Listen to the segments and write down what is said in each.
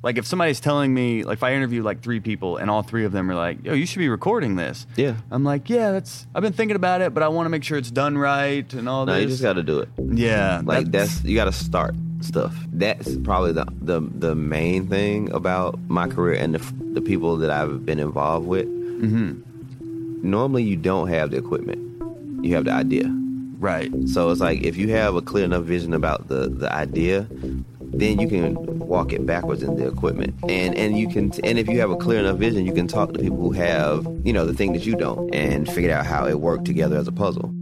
Like if somebody's telling me, like if I interview like three people and all three of them are like, "Yo, you should be recording this." Yeah. I'm like, "Yeah, that's. I've been thinking about it, but I want to make sure it's done right and all No, this." you just got to do it. yeah, Like that- that's you got to start stuff. That's probably the, the the main thing about my career and the the people that I've been involved with. Mm-hmm. Normally, you don't have the equipment. You have the idea. right. So it's like if you have a clear enough vision about the the idea, then you can walk it backwards in the equipment. And and you can and if you have a clear enough vision, you can talk to people who have you know the thing that you don't and figure out how it worked together as a puzzle.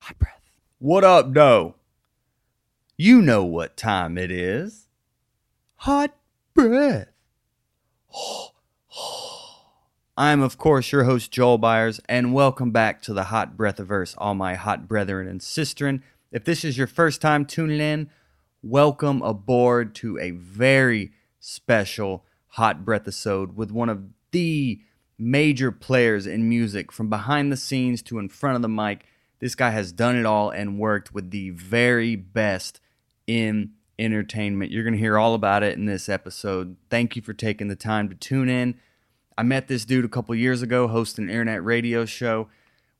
Hot breath. What up, Doe? You know what time it is. Hot breath. I'm, of course, your host, Joel Byars, and welcome back to the Hot Breath Breathiverse, all my hot brethren and sistren. If this is your first time tuning in, welcome aboard to a very special Hot Breath episode with one of the major players in music from behind the scenes to in front of the mic. This guy has done it all and worked with the very best in entertainment. You're going to hear all about it in this episode. Thank you for taking the time to tune in. I met this dude a couple years ago hosting an internet radio show.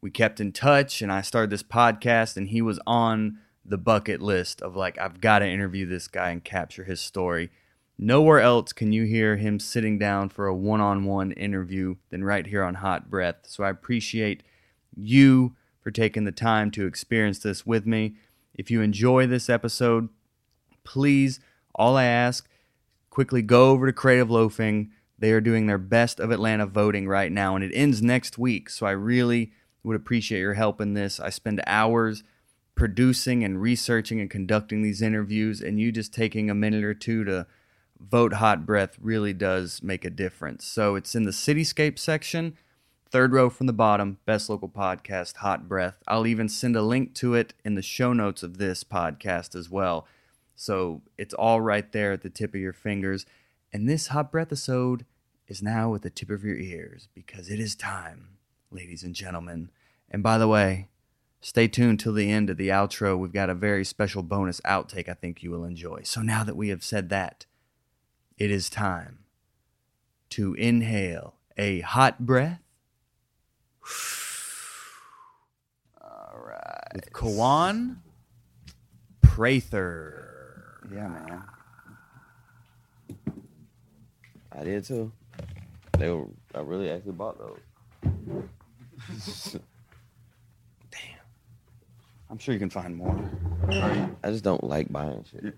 We kept in touch and I started this podcast and he was on the bucket list of like I've got to interview this guy and capture his story. Nowhere else can you hear him sitting down for a one-on-one interview than right here on Hot Breath. So I appreciate you for taking the time to experience this with me. If you enjoy this episode, please, all I ask, quickly go over to Creative Loafing. They are doing their best of Atlanta voting right now, and it ends next week. So I really would appreciate your help in this. I spend hours producing and researching and conducting these interviews, and you just taking a minute or two to vote Hot Breath really does make a difference. So it's in the Cityscape section, third row from the bottom, best local podcast, Hot Breath. I'll even send a link to it in the show notes of this podcast as well. So it's all right there at the tip of your fingers. And this Hot Breath episode is now at the tip of your ears because it is time, ladies and gentlemen. And by the way, stay tuned till the end of the outro. We've got a very special bonus outtake I think you will enjoy. So now that we have said that, it is time to inhale a hot breath. All right. With Kawan Prather. Yeah, man. I did too. They were. I really actually bought those. I'm sure you can find more. I just don't like buying shit.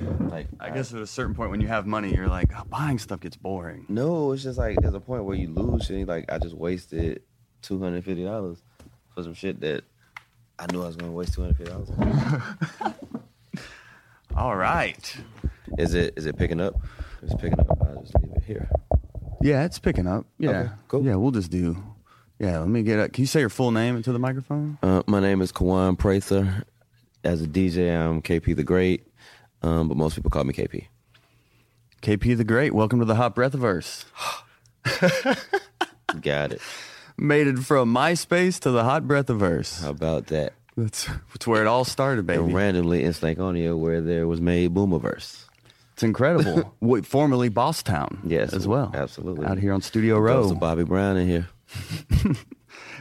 like I guess at a certain point when you have money, you're like, oh, buying stuff gets boring. No, it's just like there's a point where you lose shit. Like I just wasted two hundred fifty dollars for some shit that I knew I was gonna waste two hundred fifty dollars. All right. Is it is it picking up? If it's picking up. I'll just leave it here. Yeah, it's picking up. Yeah. Okay, cool. Yeah, we'll just do. Yeah, let me get up. Can you say your full name into the microphone? Uh, my name is Kawan Prather. As a DJ, I'm KP the Great, um, but most people call me KP. KP the Great. Welcome to the Hot Breathiverse. Got it. Made it from MySpace to the Hot Breathiverse. How about that? That's, that's where it all started, baby. And randomly in Stankonia, where there was made Boomiverse. It's incredible. Wait, formerly Bosstown. Yes, as well. absolutely. Out here on Studio Row. to Bobby Brown in here.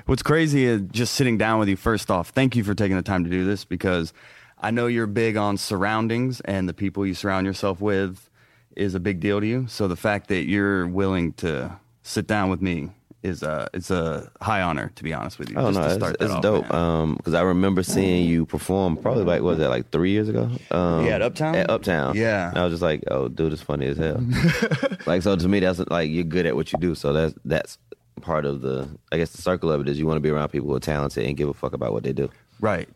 What's crazy is just sitting down with you. First off, thank you for taking the time to do this because I know you're big on surroundings and the people you surround yourself with is a big deal to you. So the fact that you're willing to sit down with me is a it's a high honor to be honest with you. Oh just no, to it's, start that it's off, dope. man. Um, because I remember seeing you perform probably like what was that like three years ago? Um, Yeah, at Uptown? At Uptown. Yeah. And I was just like, oh, dude, is funny as hell. like so to me, that's like you're good at what you do. So that's that's part of the I guess the circle of it is you want to be around people who are talented and give a fuck about what they do. right.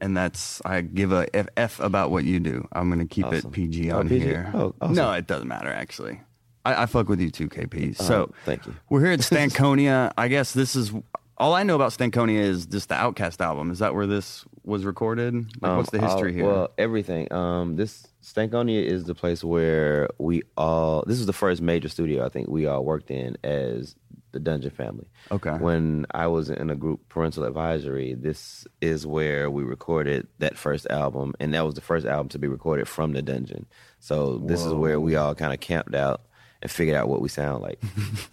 And that's I give a f, f about what you do. I'm gonna keep it Awesome. PG Oh, on PG? here. Oh, awesome. No, it doesn't matter actually. I, I fuck with you too, KP. So thank you. We're here at Stankonia. I guess this is All I know about Stankonia is just the Outkast album. Is that where this was recorded? Like, what's the Um, history all- here? Well, everything. Um, this Stankonia is the place where we all. This is the first major studio I think we all worked in as the Dungeon family. Okay. When I was in a group, Parental Advisory, this is where we recorded that first album, and that was the first album to be recorded from the Dungeon. So this is where we all kind of camped out and figured out what we sound like.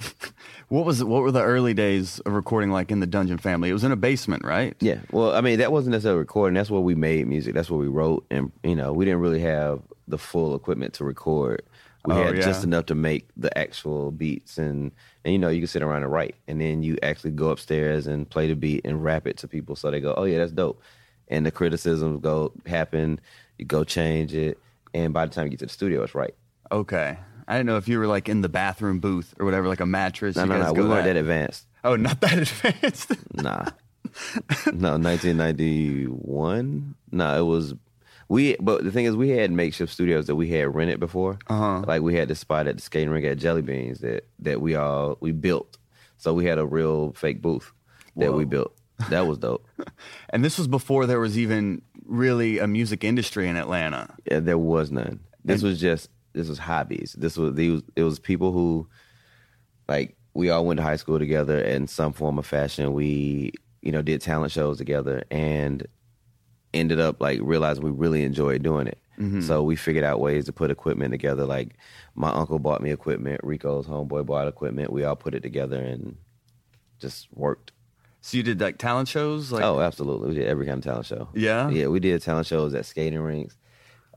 what was what were the early days of recording like in the Dungeon family? It was in a basement, right? Yeah. Well, I mean, that wasn't necessarily recording. That's where we made music. That's where we wrote, and you know, we didn't really have the full equipment to record. We Oh, had yeah. just enough to make the actual beats, and and you know, you can sit around and write, and then you actually go upstairs and play the beat and rap it to people, so they go, "Oh yeah, that's dope," and the criticisms go happen. You go change it, and by the time you get to the studio, it's right. Okay. I didn't know if you were like in the bathroom booth or whatever, like a mattress. No, you no, guys no. go We weren't that advanced. Oh, not that advanced. Nah. no, 1991. No, it was we. But the thing is, we had makeshift studios that we had rented before. Uh-huh. Like we had the spot at the skating rink at Jelly Beans that that we all we built. So we had a real fake booth that we built. That was dope. and this was before there was even really a music industry in Atlanta. Yeah, there was none. This was just this was hobbies. This was these it was people who like we all went to high school together in some form of fashion. We you know did talent shows together and ended up like realizing we really enjoyed doing it. Mm-hmm. So we figured out ways to put equipment together. Like my uncle bought me equipment, Rico's homeboy bought equipment. We all put it together and just worked. So you did like talent shows, like Oh, absolutely. We did every kind of talent show. Yeah? Yeah, we did talent shows at skating rinks.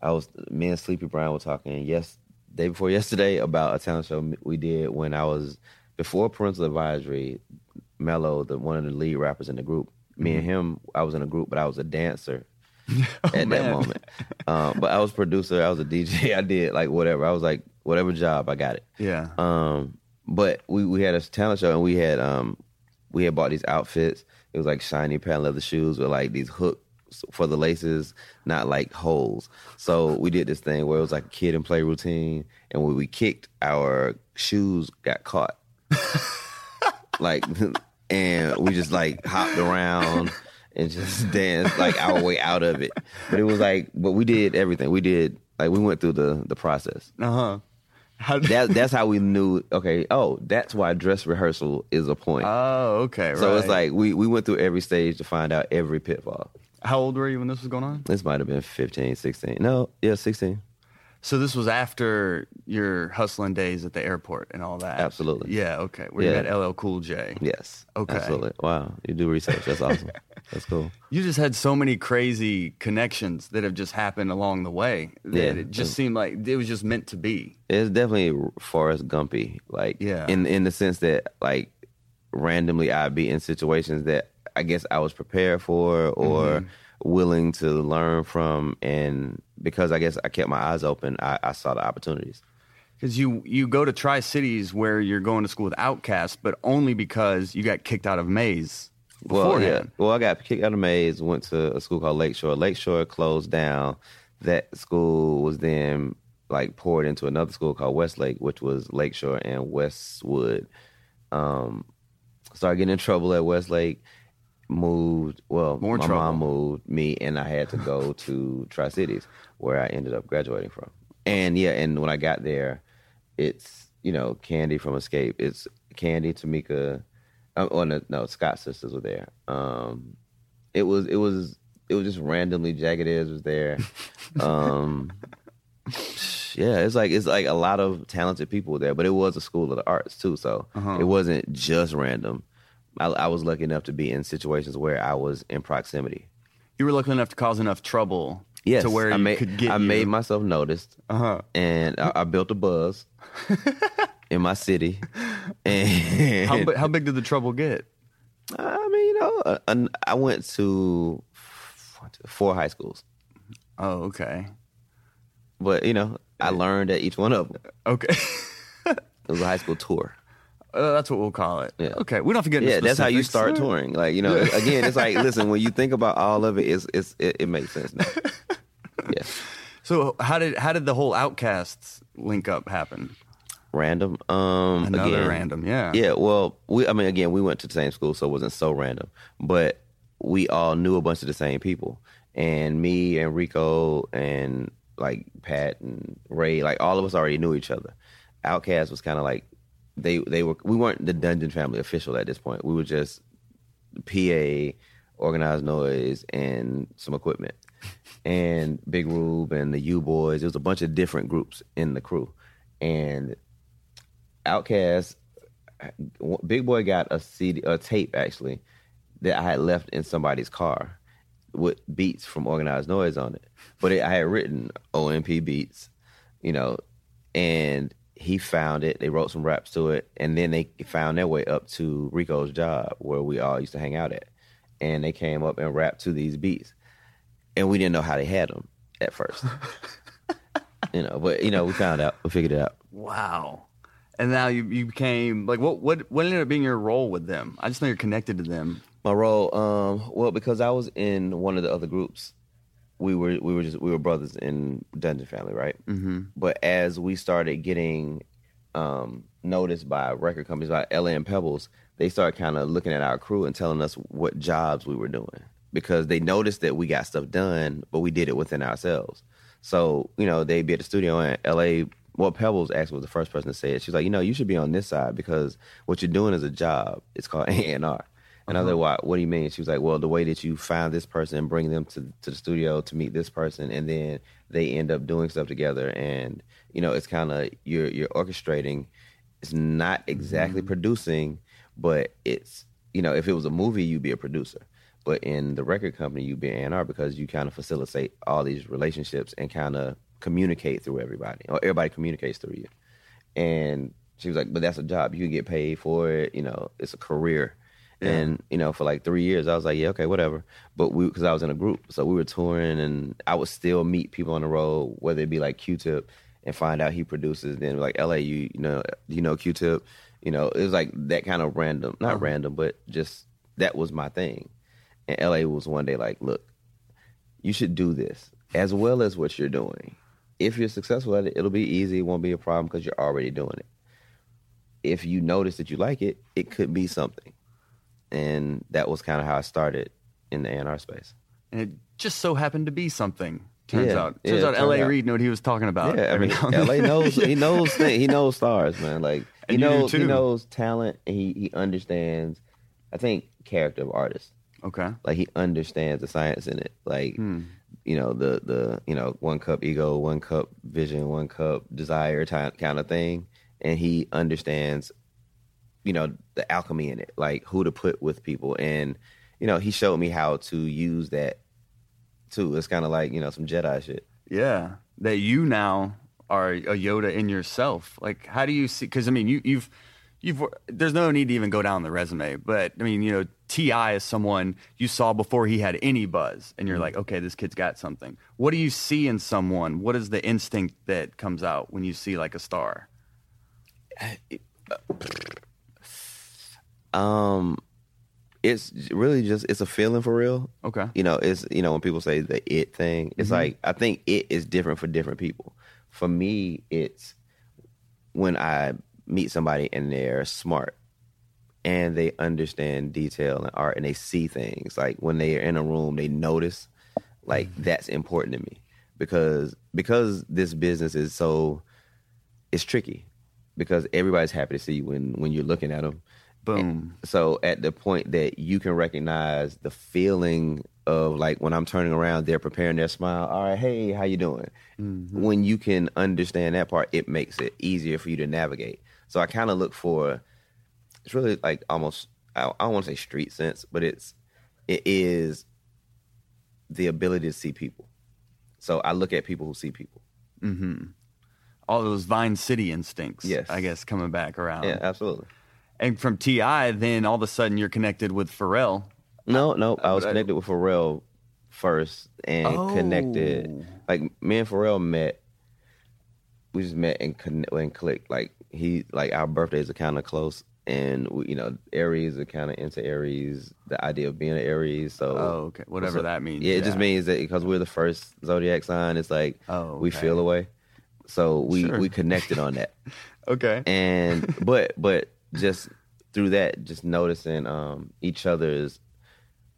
I was me and Sleepy Brown were talking yes day before yesterday about a talent show we did when I was before parental advisory. Mello, the one of the lead rappers in the group, me and him, I was in a group, but I was a dancer at that moment. Um, but I was producer, I was a DJ, I did like whatever. I was like whatever job, I got it. yeah. Um, but we, we had a talent show and we had um we had bought these outfits. It was like shiny patent leather shoes with like these hooks for the laces, not like holes. So we did this thing where it was like a kid and play routine, and when we kicked, our shoes got caught. like, and we just like hopped around and just danced like our way out of it. But it was like, but we did everything. We did like we went through the the process Uh huh. How did, that that's how we knew. Okay, oh, that's why dress rehearsal is a point. oh, okay. so it's like we we went through every stage to find out every pitfall. How old were you when this was going on? This might have been 15, 16. No, yeah, 16. So this was after your hustling days at the airport and all that. Absolutely. Yeah. Okay. Where you had LL Cool J. Yes. Okay. Absolutely. Wow. You do research. That's awesome. That's cool. You just had so many crazy connections that have just happened along the way. That Yeah. It just seemed like it was just meant to be. It's definitely Forrest Gumpy. Like, Yeah. in in the sense that like randomly I'd be in situations that I guess I was prepared for or Mm-hmm. willing to learn from, and because I guess I kept my eyes open, I, I saw the opportunities. Because you you go to Tri Cities where you're going to school with Outkasts, but only because you got kicked out of Mays. Well, yeah. beforehand. Well, I got kicked out of Mays, went to a school called Lakeshore. Lakeshore closed down. That school was then like poured into another school called Westlake, which was Lakeshore and Westwood. Um, started getting in trouble at Westlake. Moved. Well, More my trouble. mom moved me, and I had to go to Tri Cities, where I ended up graduating from. And yeah, and when I got there, it's you know Kandi from Xscape. It's Kandi, Tameka. Um, oh no, no, Scott sisters were there. Um, it was it was it was just randomly Jagged Edge was there. Um, yeah, it's like it's like a lot of talented people there, but it was a school of the arts too, so Uh-huh. it wasn't just random. I, I was lucky enough to be in situations where I was in proximity. You were lucky enough to cause enough trouble Yes, to where I you made could get I you. made myself noticed, uh-huh. and I, I built a buzz in my city. And How, how big did the trouble get? I mean, you know, I went to four high schools, Oh, okay. but you know, I learned at each one of them. Okay. It was a high school tour. Uh, that's what we'll call it. Yeah. Okay. We don't have to get into Yeah, that's how you start touring. Like you know, again, it's like listen, when you think about all of it, it's, it's it, it makes sense now. Yeah. So how did how did the whole Outkasts link up happen? random. Um, Another again, random, yeah. Yeah, well, we I mean again, we went to the same school, so it wasn't so random. But we all knew a bunch of the same people. And me and Rico and like Pat and Ray, like all of us already knew each other. Outkast was kind of like they they were we weren't the Dungeon family official at this point. We were just PA, organized noise, and some equipment. And Big Rube and the U Boys. It was a bunch of different groups in the crew. And Outkast, Big Boy got a CD, a tape actually that I had left in somebody's car with beats from Organized Noise on it. But it, I had written OMP beats, you know, and he found it. They wrote some raps to it, and then they found their way up to Rico's job where we all used to hang out at, and they came up and rapped to these beats, and we didn't know how they had them at first, you know. But you know, we found out, we figured it out. Wow. And now you, you became like what what what ended up being your role with them? I just know you're connected to them. My role, um, well, because I was in one of the other groups, we were we were just we were brothers in Dungeon Family, right? Mm-hmm. But as we started getting um, noticed by record companies, by LA and Pebbles, they started kind of looking at our crew and telling us what jobs we were doing because they noticed that we got stuff done, but we did it within ourselves. So you know, they'd be at the studio in LA. Well, Pebbles actually was the first person to say it. She's like, you know, you should be on this side because what you're doing is a job. It's called A and R. And I was uh-huh. like, what, what do you mean? She was like, well, the way that you find this person and bring them to, to the studio to meet this person, and then they end up doing stuff together. And, you know, it's kind of, you're, you're orchestrating. It's not exactly mm-hmm. producing, but it's, you know, if it was a movie, you'd be a producer. But in the record company, you'd be an A&R because you kind of facilitate all these relationships and kind of communicate through everybody, or everybody communicates through you. And she was like, but that's a job. You can get paid for it. You know, it's a career. And you know, for like three years, I was like, yeah, okay, whatever. But we, because I was in a group, so we were touring, and I would still meet people on the road, whether it be like Q-Tip, and find out he produces. Then like LA, you you know, you know Q-Tip, you know, it was like that kind of random, not uh-huh. random, but just that was my thing. And LA was one day like, look, you should do this as well as what you're doing. If you're successful at it, it'll be easy. It won't be a problem because you're already doing it. If you notice that you like it, it could be something and that was kind of how I started in the A&R space. And it just so happened to be something. Turns Yeah, out. Turns yeah, out L.A. out. Reid knew what he was talking about. Yeah, I mean, now and then. LA knows he knows thing- he knows stars, man. Like he knows he knows talent. And he he understands. I think character of artists. Okay. Like he understands the science in it. Like Hmm. you know the the you know one cup ego, one cup vision, one cup desire type kind of thing, and he understands you know the alchemy in it, like who to put with people, and you know he showed me how to use that too. It's kind of like you know some Jedi shit. Yeah. That you now are a Yoda in yourself. Like, how do you see? Because I mean, you, you've you've there's no need to even go down the resume, but I mean, you know, T.I. is someone you saw before he had any buzz, and you're mm-hmm. like, okay, this kid's got something. What do you see in someone? What is the instinct that comes out when you see like a star? Uh, Um, it's really just it's a feeling for real. Okay. You know, it's you know when people say the it thing, it's like I think it is different for different people. For me, it's when I meet somebody and they're smart and they understand detail and art and they see things. Like when they are in a room, they notice. Like that's important to me because because this business is so it's tricky because everybody's happy to see you when when you're looking at them. Boom. So at the point that you can recognize the feeling of like when I'm turning around, they're preparing their smile. All right, hey, how you doing? Mm-hmm. When you can understand that part, it makes it easier for you to navigate. So I kind of look for. It's really like almost. I, I don't want to say street sense, but it's it is the ability to see people. So I look at people who see people. Mm-hmm. All those Vine City instincts. Yes. I guess coming back around. Yeah, absolutely. And from T.I., then all of a sudden you're connected with Pharrell. No, no. I was connected with Pharrell first and Oh. connected. Like me and Pharrell met. We just met and connect and clicked. Like he, like our birthdays are kind of close, and we, you know, Aries are kind of into Aries. The idea of being an Aries. So, Oh, okay. Whatever so- that means. Yeah, it just means that because we're the first zodiac sign, it's like Oh, we okay. feel away. So we Sure. we connected on that. Okay. and but but just through that just noticing um each other's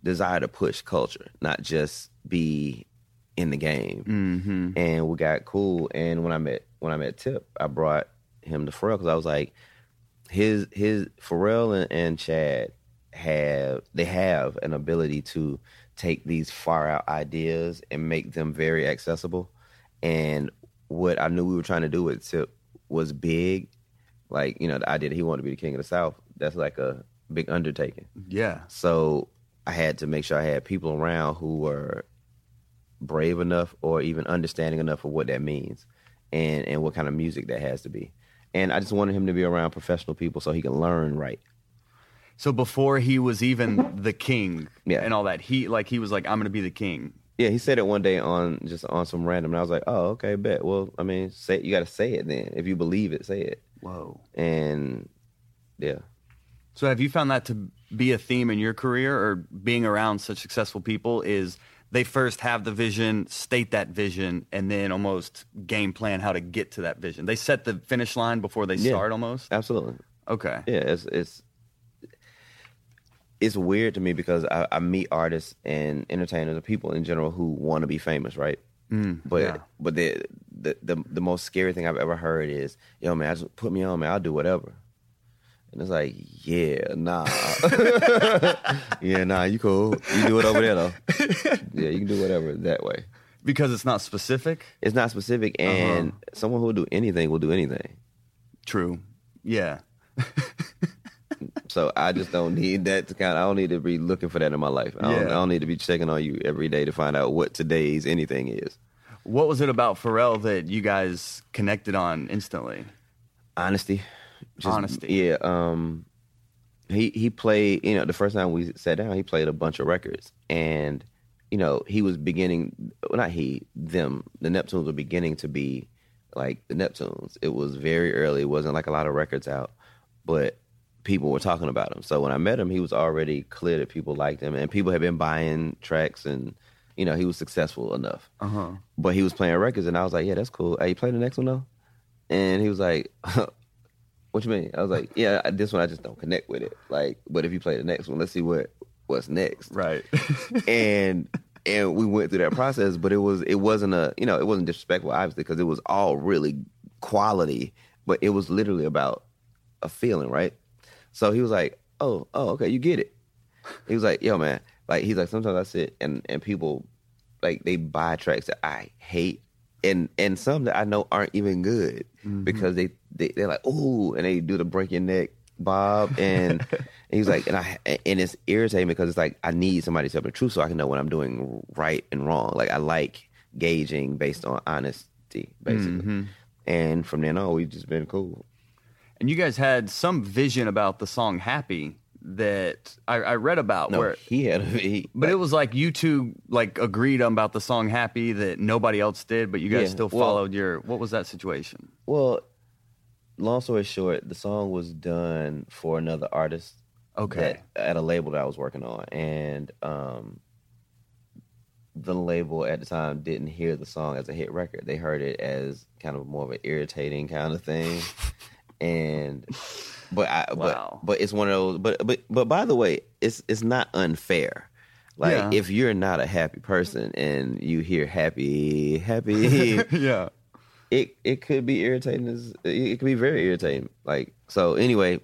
desire to push culture not just be in the game mm-hmm. and we got cool and when i met when i met tip i brought him to pharrell because i was like his his pharrell and, and chad have they have an ability to take these far out ideas and make them very accessible and what i knew we were trying to do with tip was big like you know the idea that he wanted to be the king of the south that's like a big undertaking Yeah. so I had to make sure I had people around who were brave enough or even understanding enough of what that means and, and what kind of music that has to be. And I just wanted him to be around professional people so he can learn right. So before he was even the king Yeah. and all that, he like he was like, I'm gonna be the king. Yeah, he said it one day on just on some random, and I was like, "Oh, okay, bet." Well, I mean, say you got to say it then. If you believe it, say it. Whoa. And yeah, So have you found that to be a theme in your career or being around such successful people is they first have the vision, state that vision, and then almost game plan how to get to that vision. They set the finish line before they Yeah. start almost. absolutely. Okay. Yeah, it's it's it's weird to me because I, I meet artists and entertainers and people in general who want to be famous, right? Mm, But yeah. but the, the the the most scary thing I've ever heard is, yo man, I just put me on, man. I'll do whatever. And it's like, yeah, nah, yeah, nah. You cool? You do it over there though. yeah, you can do whatever that way. Because it's not specific. It's not specific, and Uh-huh. someone who will do anything will do anything. True. Yeah. So I just don't need that to kind. Of, I don't need to be looking for that in my life. I don't, Yeah. I don't need to be checking on you every day to find out what today's anything is. What was it about Pharrell that you guys connected on instantly? Honesty, Honesty. Yeah. Um, he he played. You know, the first time we sat down, he played a bunch of records, and you know, he was beginning. Well, not he, them. The Neptunes were beginning to be like the Neptunes. It was very early. It wasn't like a lot of records out, but people were talking about him. So when I met him, he was already clear that people liked him, and people had been buying tracks, and you know, he was successful enough. Uh huh. But he was playing records, and I was like, "Yeah, that's cool. Hey, you play the next one though?" And he was like, "What you mean?" I was like, "Yeah, I- this one I just don't connect with it. Like, but if you play the next one, let's see what what's next." Right. and and we went through that process, but it was it wasn't a you know it wasn't disrespectful obviously because it was all really quality, but it was literally about a feeling, right? So he was like, "Oh, oh, okay, you get it." He was like, "Yo, man," like he's like, sometimes I sit and and people like they buy tracks that I hate. And and some that I know aren't even good mm-hmm. because they, they they're like oh and they do the break your neck bob and, and he's like and I and it's irritating because it's like I need somebody to tell me the truth so I can know what I'm doing right and wrong. Like I like gauging based on honesty, basically. Mm-hmm. And from then on, we've just been cool. And you guys had some vision about the song "Happy" that I, I read about No, where he had a he, But it was like you two like agreed on about the song "Happy" that nobody else did, but you guys Yeah, still well- followed your. What was that situation? well. Long story short, the song was done for another artist Okay. that, at a label that I was working on, and um, the label at the time didn't hear the song as a hit record. They heard it as kind of more of an irritating kind of thing, and but I Wow. but but it's one of those. But but but by the way, it's it's not unfair. Like Yeah. if you're not a happy person and you hear happy happy yeah. it it could be irritating as it could be very irritating like so anyway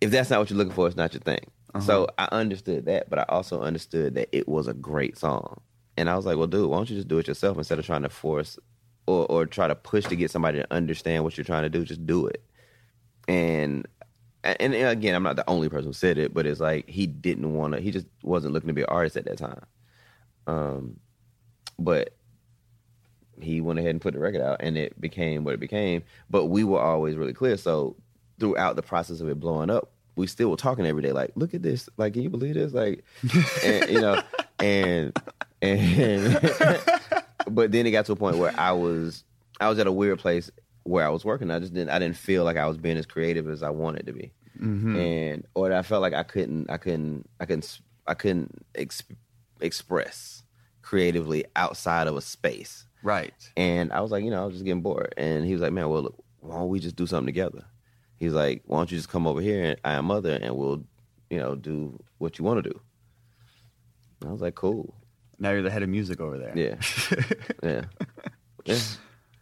if that's not what you're looking for it's not your thing uh-huh. so i understood that but i also understood that it was a great song and i was like well dude why don't you just do it yourself instead of trying to force or or try to push to get somebody to understand what you're trying to do just do it and and, again i'm not the only person who said it but it's like he didn't want to he just wasn't looking to be an artist at that time. Um but he went ahead and put the record out and it became what it became. But we were always really clear. So throughout the process of it blowing up we still were talking every day like look at this. Like can you believe this? Like and, you know and and but then it got to a point where i was i was at a weird place where i was working i just didn't i didn't feel like i was being as creative as i wanted to be mm-hmm. and or that i felt like i couldn't i couldn't i couldn't i couldn't ex- express creatively outside of a space Right. And I was like, you know, I was just getting bored. And he was like, man, well, look, why don't we just do something together? He's like, why don't you just come over here and i am OTHER and we'll, you know, do what you want to do. And I was like, cool. Now you're the head of music over there. Yeah. yeah. Yeah.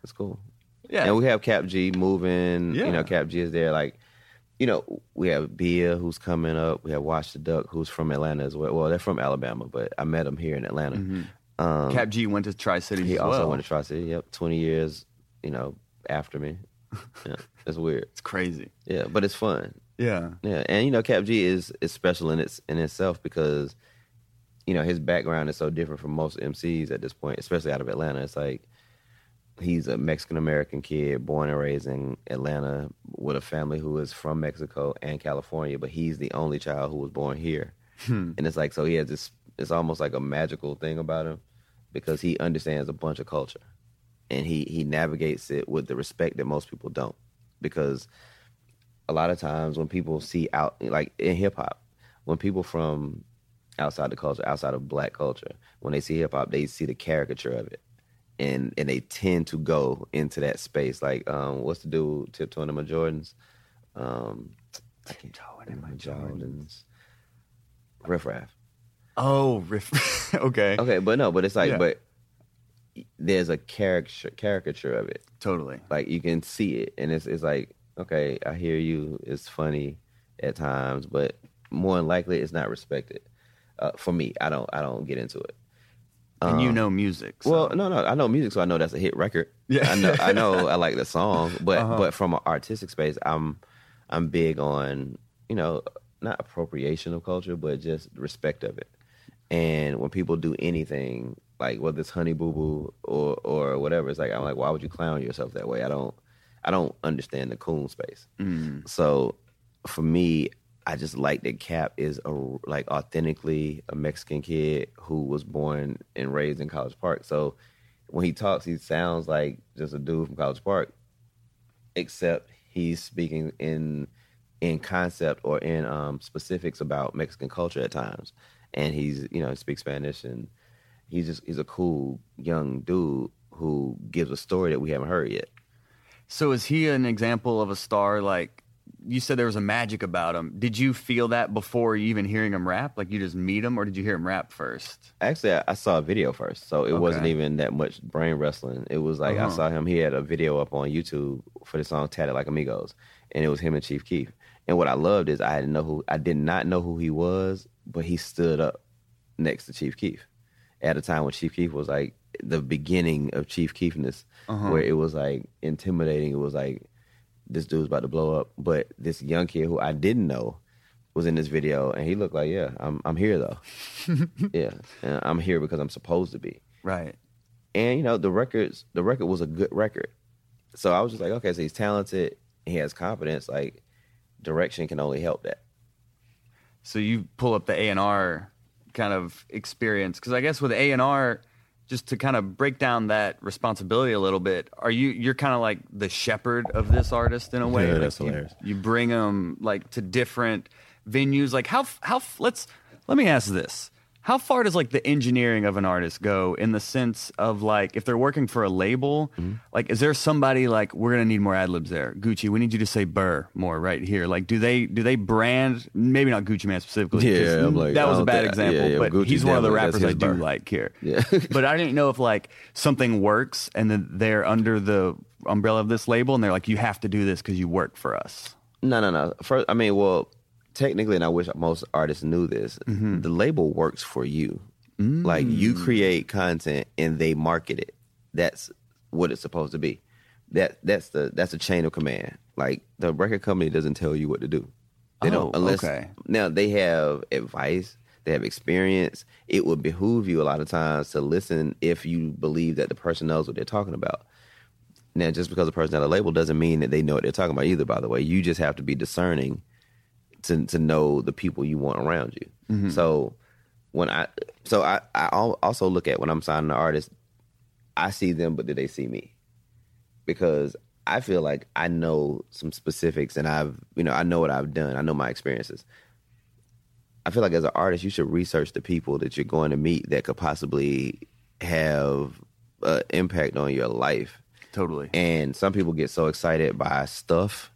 It's cool. Yeah. And we have Kap G moving. Yeah. You know, Kap G is there. Like, you know, we have Bia who's coming up. We have Watch the Duck who's from Atlanta as well. Well, they're from Alabama, but I met them here in Atlanta. Um, Kap G went to Tri Cities he also well. went to Tri City. Yep, twenty years. You know, after me. Yeah, it's weird. it's crazy. Yeah, but it's fun. Yeah. Yeah, and you know, Kap G is is special in its in itself because you know his background is so different from most MCs at this point, especially out of Atlanta. It's like he's a Mexican American kid born and raised in Atlanta with a family who is from Mexico and California, but he's the only child who was born here. Hmm. And it's like so he has this. It's almost like a magical thing about him because he understands a bunch of culture and he he navigates it with the respect that most people don't because a lot of times when people see out like in hip hop, when people from outside the culture, outside of black culture, when they see hip hop, they see the caricature of it. And and they tend to go into that space. Like, um, what's the dude tiptoeing in my Jordans? Um Tiptoeing in my Jordans. Riff Raff. Oh, riff. okay. Okay, but no, but it's like Yeah. but there's a caricature caricature of it. Totally. like you can see it and it's it's like okay i hear you it's funny at times but more than likely it's not respected uh, for me i don't i don't get into it And you know music. so- well no no i know music so i know that's a hit record Yeah. i know i know i like the song but Uh-huh. but from an artistic space i'm i'm big on you know not appropriation of culture but just respect of it and when people do anything like whether it's honey boo boo or or whatever it's like i'm like why would you clown yourself that way i don't i don't understand the coon space so for me i just like that Kap is a like authentically a mexican kid who was born and raised in college park so when he talks he sounds like just a dude from college park except he's speaking in in concept or in um, specifics about Mexican culture at times, and he's you know he speaks Spanish and he's just he's a cool young dude who gives a story that we haven't heard yet. So is he an example of a star like you said there was a magic about him. Did you feel that before even hearing him rap? Like you just meet him or did you hear him rap first? Actually, I, I saw a video first, so it wasn't even that much brain wrestling. It was like I Uh-huh. saw him. He had a video up on YouTube for the song "Tatted Like Amigos," and it was him and Chief Keef. And what I loved is I didn't know who I did not know who he was, but he stood up next to Chief Keef at a time when Chief Keef was like the beginning of Chief Keefness, Uh-huh. where it was like intimidating. It was like this dude's about to blow up, but this young kid who I didn't know was in this video, and he looked like, yeah, I'm I'm here though, yeah, and I'm here because I'm supposed to be. Right. And you know the records, the record was a good record, so I was just like, okay, so he's talented, he has confidence, like direction can only help that. So you pull up the A and R kind of experience because I guess with A and R, just to kind of break down that responsibility a little bit, are you you're kind of like the shepherd of this artist in a way? Yeah, Like, that's you, hilarious. You bring them like to different venues. Like how how let's let me ask this. How far does like the engineering of an artist go in the sense of like if they're working for a label, Mm-hmm. like is there somebody like we're gonna need more ad libs there? Gucci, we need you to say Burr more right here. Like do they do they brand maybe not Gucci Mane specifically Yeah, I'm like, that was a bad think- example, yeah, yeah, but Gucci's he's one of the rappers I do Burr. like here. Yeah. but I didn't know if like something works and then they're under the umbrella of this label and they're like, you have to do this because you work for us. No, no, no. First, I mean, well, technically, and I wish most artists knew this. Mm-hmm. The label works for you. Mm. Like you create content and they market it. That's what it's supposed to be. That that's the that's a chain of command. Like the record company doesn't tell you what to do. They Oh, don't unless okay. now they have advice. They have experience. It would behoove you a lot of times to listen if you believe that the person knows what they're talking about. Now, just because a person has a label doesn't mean that they know what they're talking about either. By the way, you just have to be discerning to to know the people you want around you. Mm-hmm. So when I so I I also look at when I'm signing an artist, I see them, but do they see me? Because I feel like I know some specifics, and I've you know I know what I've done. I know my experiences. I feel like as an artist, you should research the people that you're going to meet that could possibly have an impact on your life. Totally. And some people get so excited by stuff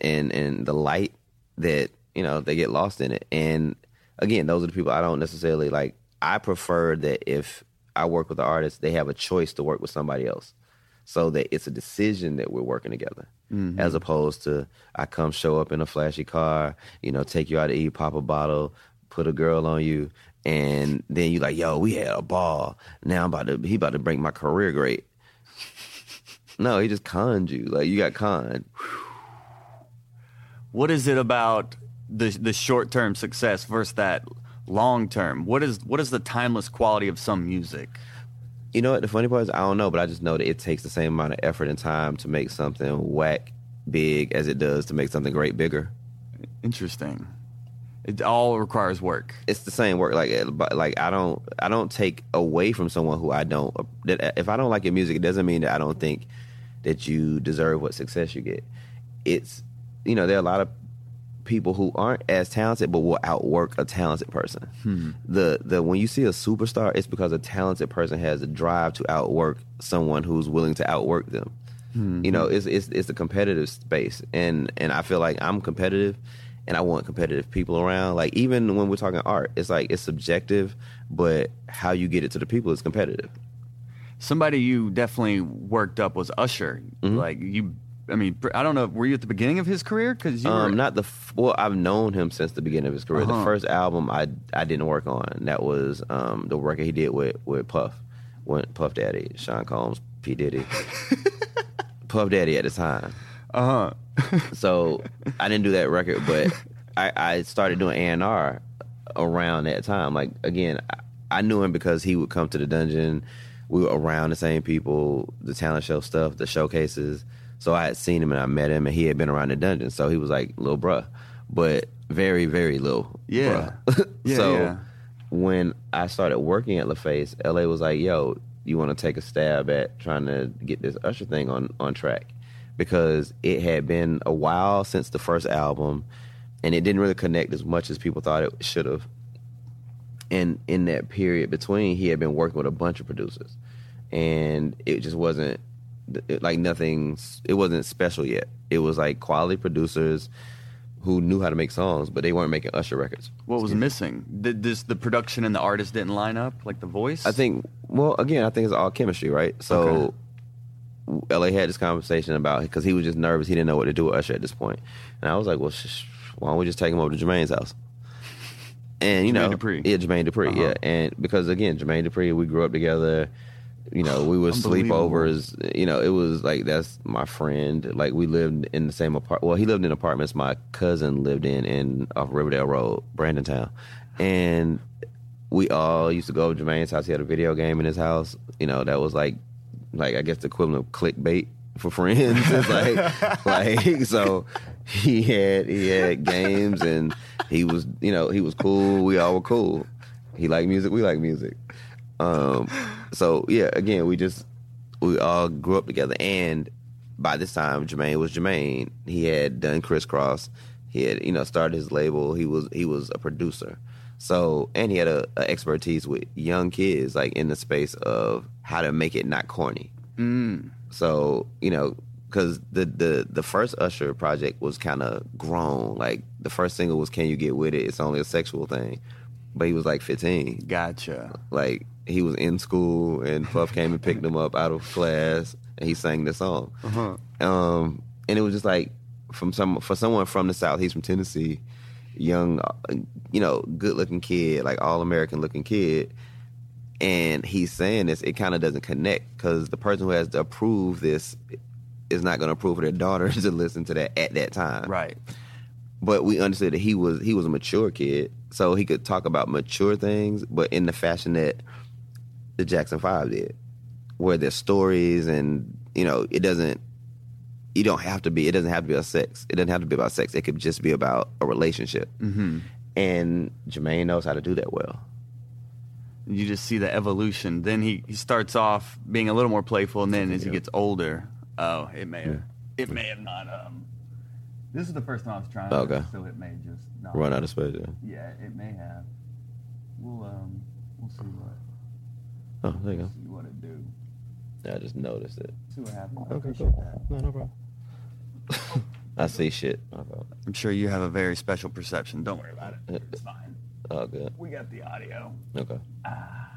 and and the light that you know they get lost in it. And again, those are the people I don't necessarily like. I prefer that if I work with the artist, they have a choice to work with somebody else, so that it's a decision that we're working together, mm-hmm. as opposed to I come show up in a flashy car, you know, take you out to eat, pop a bottle, put a girl on you, and then you like, yo, we had a ball. Now I'm about to he about to break my career great. No, he just conned you. Like you got conned. What is it about the the short term success versus that long term? What is what is the timeless quality of some music? You know what? The funny part is I don't know, but I just know that it takes the same amount of effort and time to make something whack big as it does to make something great bigger. Interesting. It all requires work. It's the same work. Like, uh, but like I don't, I don't take away from someone who I don't. That if I don't like your music, it doesn't mean that I don't think that you deserve what success you get. It's, you know, there are a lot of people who aren't as talented but will outwork a talented person. The the when you see a superstar, it's because a talented person has a drive to outwork someone who's willing to outwork them. You know, it's it's it's a competitive space, and and I feel like I'm competitive, and I want competitive people around. Like even when we're talking art, it's like it's subjective, but how you get it to the people is competitive. Somebody you definitely worked up was Usher. Mm-hmm. Like you, I mean, I don't know. Were you at the beginning of his career? Because you were Um, not the f- well. I've known him since the beginning of his career. Uh-huh. The first album I I didn't work on that was um, the record he did with with Puff, when Puff Daddy, Sean Combs, P Diddy, Puff Daddy at the time. uh huh. So I didn't do that record, but I, I started doing A and R around that time. Like again, I, I knew him because he would come to the dungeon. We were around the same people, the talent show stuff, the showcases. So I had seen him and I met him, and he had been around the dungeon. So he was like little bruh, but very very little. Yeah. bruh. Yeah, so yeah. when I started working at LaFace, LA was like, "Yo, you want to take a stab at trying to get this Usher thing on on track?" Because it had been a while since the first album, and it didn't really connect as much as people thought it should have. And in that period between, he had been working with a bunch of producers, and it just wasn't it, like nothing. It wasn't special yet. It was like quality producers who knew how to make songs, but they weren't making Usher records. What was missing? Did this the production and the artist didn't line up? Like the voice? I think. Well, again, I think it's all chemistry, right? So, LA had this conversation about because he was just nervous. He didn't know what to do with Usher at this point, and I was like, "Well, sh- sh- why don't we just take him over to Jermaine's house?" And you Jermaine know, Dupri. yeah, Jermaine Dupri, Uh-huh. yeah, and because again, Jermaine Dupri, we grew up together. You know, we were Unbelievable. sleepovers. You know, it was like that's my friend. Like we lived in the same apartment. Well, he lived in apartments my cousin lived in in off Riverdale Road, Brandon Town, and we all used to go to Jermaine's house. He had a video game in his house. You know, that was like, like I guess the equivalent of clickbait for friends. It's like, like so he had he had games and he was you know he was cool. We all were cool. He liked music. We like music. Um, so yeah, again, we just we all grew up together. And by this time, Jermaine was Jermaine. He had done Kris Kross. He had you know started his label. He was he was a producer. So and he had a, a expertise with young kids, like in the space of how to make it not corny. Mm. So you know, because the the the first Usher project was kind of grown. Like the first single was "Can You Get With It." It's only a sexual thing, but he was like fifteen. Gotcha. Like he was in school, and Puff came and picked him up out of class, and he sang the song. Uh-huh. Um, and it was just like from some for someone from the South. He's from Tennessee, young, uh, you know, good looking kid, like all American looking kid. And he's saying this, it kind of doesn't connect because the person who has to approve this is not going to approve for their daughter to listen to that at that time. Right. But we understood that he was he was a mature kid, so he could talk about mature things, but in the fashion that the Jackson Five did, where there's stories and you know it doesn't. You don't have to be. It doesn't have to be about sex. It doesn't have to be about sex. It could just be about a relationship. Mm-hmm. And Jermaine knows how to do that well. You just see the evolution. Then he, he starts off being a little more playful, and then as he gets older, oh, it may have, it may have not. Um, this is the first time I was trying, it, Okay. so it may just not Run out of space. Yeah. Yeah, it may have. We'll um, we'll see what Oh, there you go. see what it do. I just noticed it. See what happens. Okay, cool. No, no problem. I see shit. I'm sure you have a very special perception. Don't worry about it. It's fine. Oh, good. We got the audio. Okay. Ah.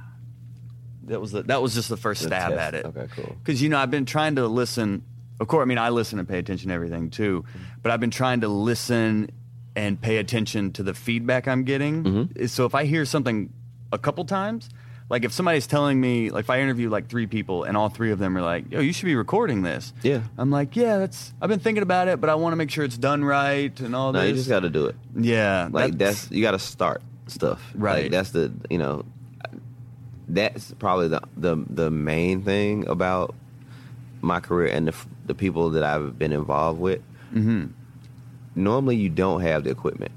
That was the, that was just the first stab test. at it. Okay, cool. Because you know I've been trying to listen. Of course, I mean I listen and pay attention to everything too, but I've been trying to listen and pay attention to the feedback I'm getting. Mm-hmm. So if I hear something a couple times, like if somebody's telling me, like if I interview like three people and all three of them are like, "Yo, you should be recording this," Yeah. I'm like, "Yeah, that's." I've been thinking about it, but I want to make sure it's done right and all that. No, this. you just got to do it. yeah, Like that's, you got to start stuff. Right. Like, that's the you know, that's probably the the the main thing about my career and the the people that I've been involved with. hmm Normally, you don't have the equipment.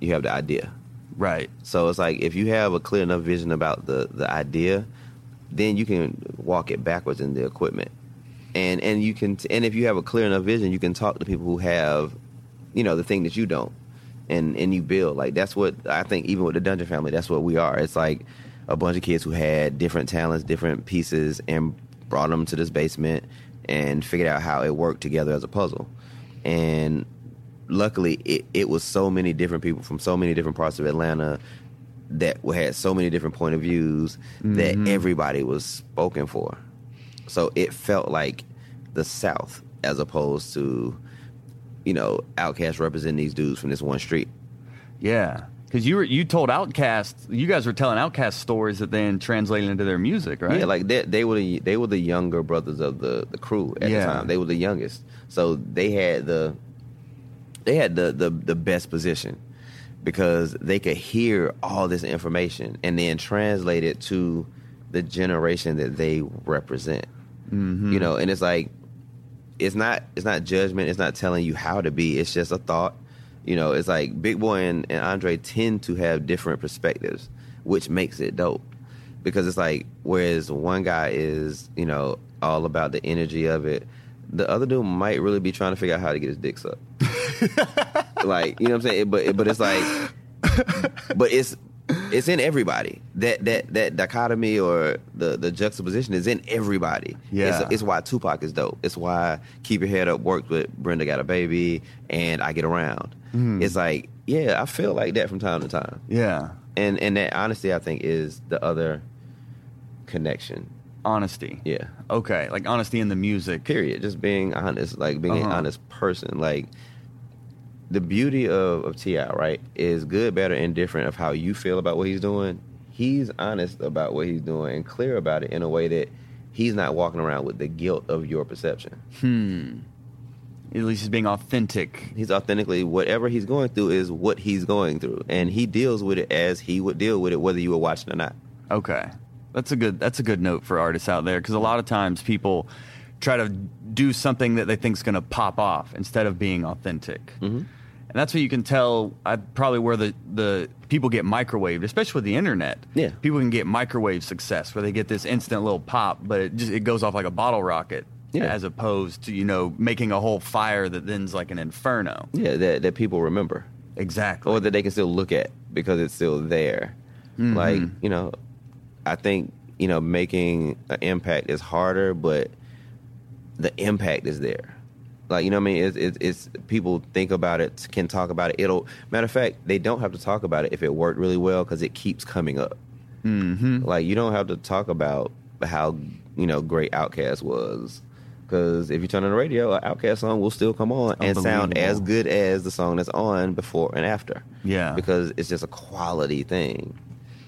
You have the idea. Right. So it's like if you have a clear enough vision about the the idea, then you can walk it backwards in the equipment, and and you can and if you have a clear enough vision, you can talk to people who have, you know, the thing that you don't, and and you build like that's what I think. Even with the Dungeon family, that's what we are. It's like a bunch of kids who had different talents, different pieces, and brought them to this basement and figured out how it worked together as a puzzle, and luckily it, it was so many different people from so many different parts of Atlanta that had so many different point of views that mm-hmm. everybody was spoken for. So it felt like the South as opposed to, you know, Outkast representing these dudes from this one street. Yeah, because you were you told Outkast, you guys were telling Outkast stories that then translated into their music, right? Yeah, like they, they were the, they were the younger brothers of the, the crew at Yeah. the time. They were the youngest, so they had the they had the, the the best position because they could hear all this information and then translate it to the generation that they represent. Mm-hmm. You know, and it's like it's not it's not judgment. It's not telling you how to be. It's just a thought. You know, it's like Big Boy and, and Andre tend to have different perspectives, which makes it dope. Because it's like whereas one guy is you know all about the energy of it, the other dude might really be trying to figure out how to get his dick sucked. like you know what I'm saying? But but it's like, but it's it's in everybody. That that that dichotomy or the the juxtaposition is in everybody. Yeah. it's, it's why Tupac is dope. It's why Keep Your Head Up worked with Brenda Got a Baby and I Get Around. It's like yeah, I feel like that from time to time, yeah. and and that honesty I think is the other connection. Honesty. Yeah. Okay, like honesty in the music. period just being honest like being an Uh-huh. honest person like the beauty of, of T.I right is good better and different of how you feel about what he's doing he's honest about what he's doing and clear about it in a way that he's not walking around with the guilt of your perception Hmm. At least he's being authentic. he's authentically whatever he's going through is what he's going through and he deals with it as he would deal with it whether you were watching or not Okay, that's a good that's a good note for artists out there because a lot of times people try to do something that they think is going to pop off instead of being authentic. Mhm. And that's what you can tell. I probably where the the people get microwaved, especially with the internet. Yeah. people can get microwave success where they get this instant little pop, but it just it goes off like a bottle rocket. Yeah. As opposed to you know making a whole fire that then's like an inferno. yeah that, that people remember Exactly. or that they can still look at because it's still there. Mhm. Like you know, I think you know making an impact is harder, but the impact is there. Like you know, what I mean, it's, it's, it's people think about it, can talk about it. It'll matter of fact, they don't have to talk about it if it worked really well because it keeps coming up. hmm Like you don't have to talk about how you know great Outkast was. Because if you turn on the radio, an Outkast song will still come on and sound as good as the song that's on before and after Yeah. because it's just a quality thing.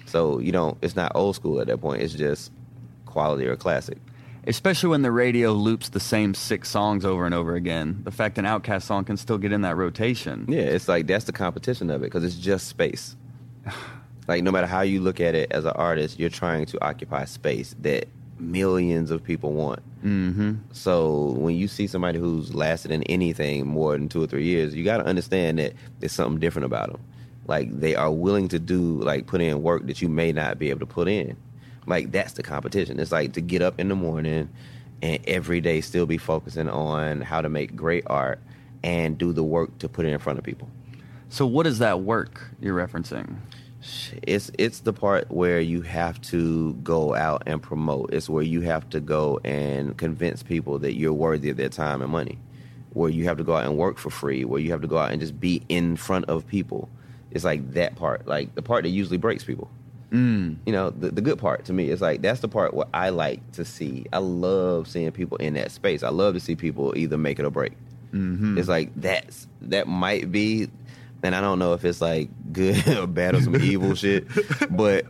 So you don't. It's not old school at that point. It's just quality or classic. Especially when the radio loops the same six songs over and over again. The fact an Outkast song can still get in that rotation. Yeah, it's like that's the competition of it because it's just space. Like no matter how you look at it as an artist, you're trying to occupy space that millions of people want. hmm So when you see somebody who's lasted in anything more than two or three years, you got to understand that there's something different about them. Like they are willing to do like put in work that you may not be able to put in. Like that's the competition. It's like to get up in the morning and every day still be focusing on how to make great art and do the work to put it in front of people. So what is that work you're referencing? It's it's the part where you have to go out and promote. It's where you have to go and convince people that you're worthy of their time and money. Where you have to go out and work for free. Where you have to go out and just be in front of people. It's like that part, like the part that usually breaks people. Mm. You know, the, the good part to me is like that's the part what I like to see. I love seeing people in that space. I love to see people either make it or break. Mm-hmm. It's like that's that might be, and I don't know if it's like good or bad or some evil shit, but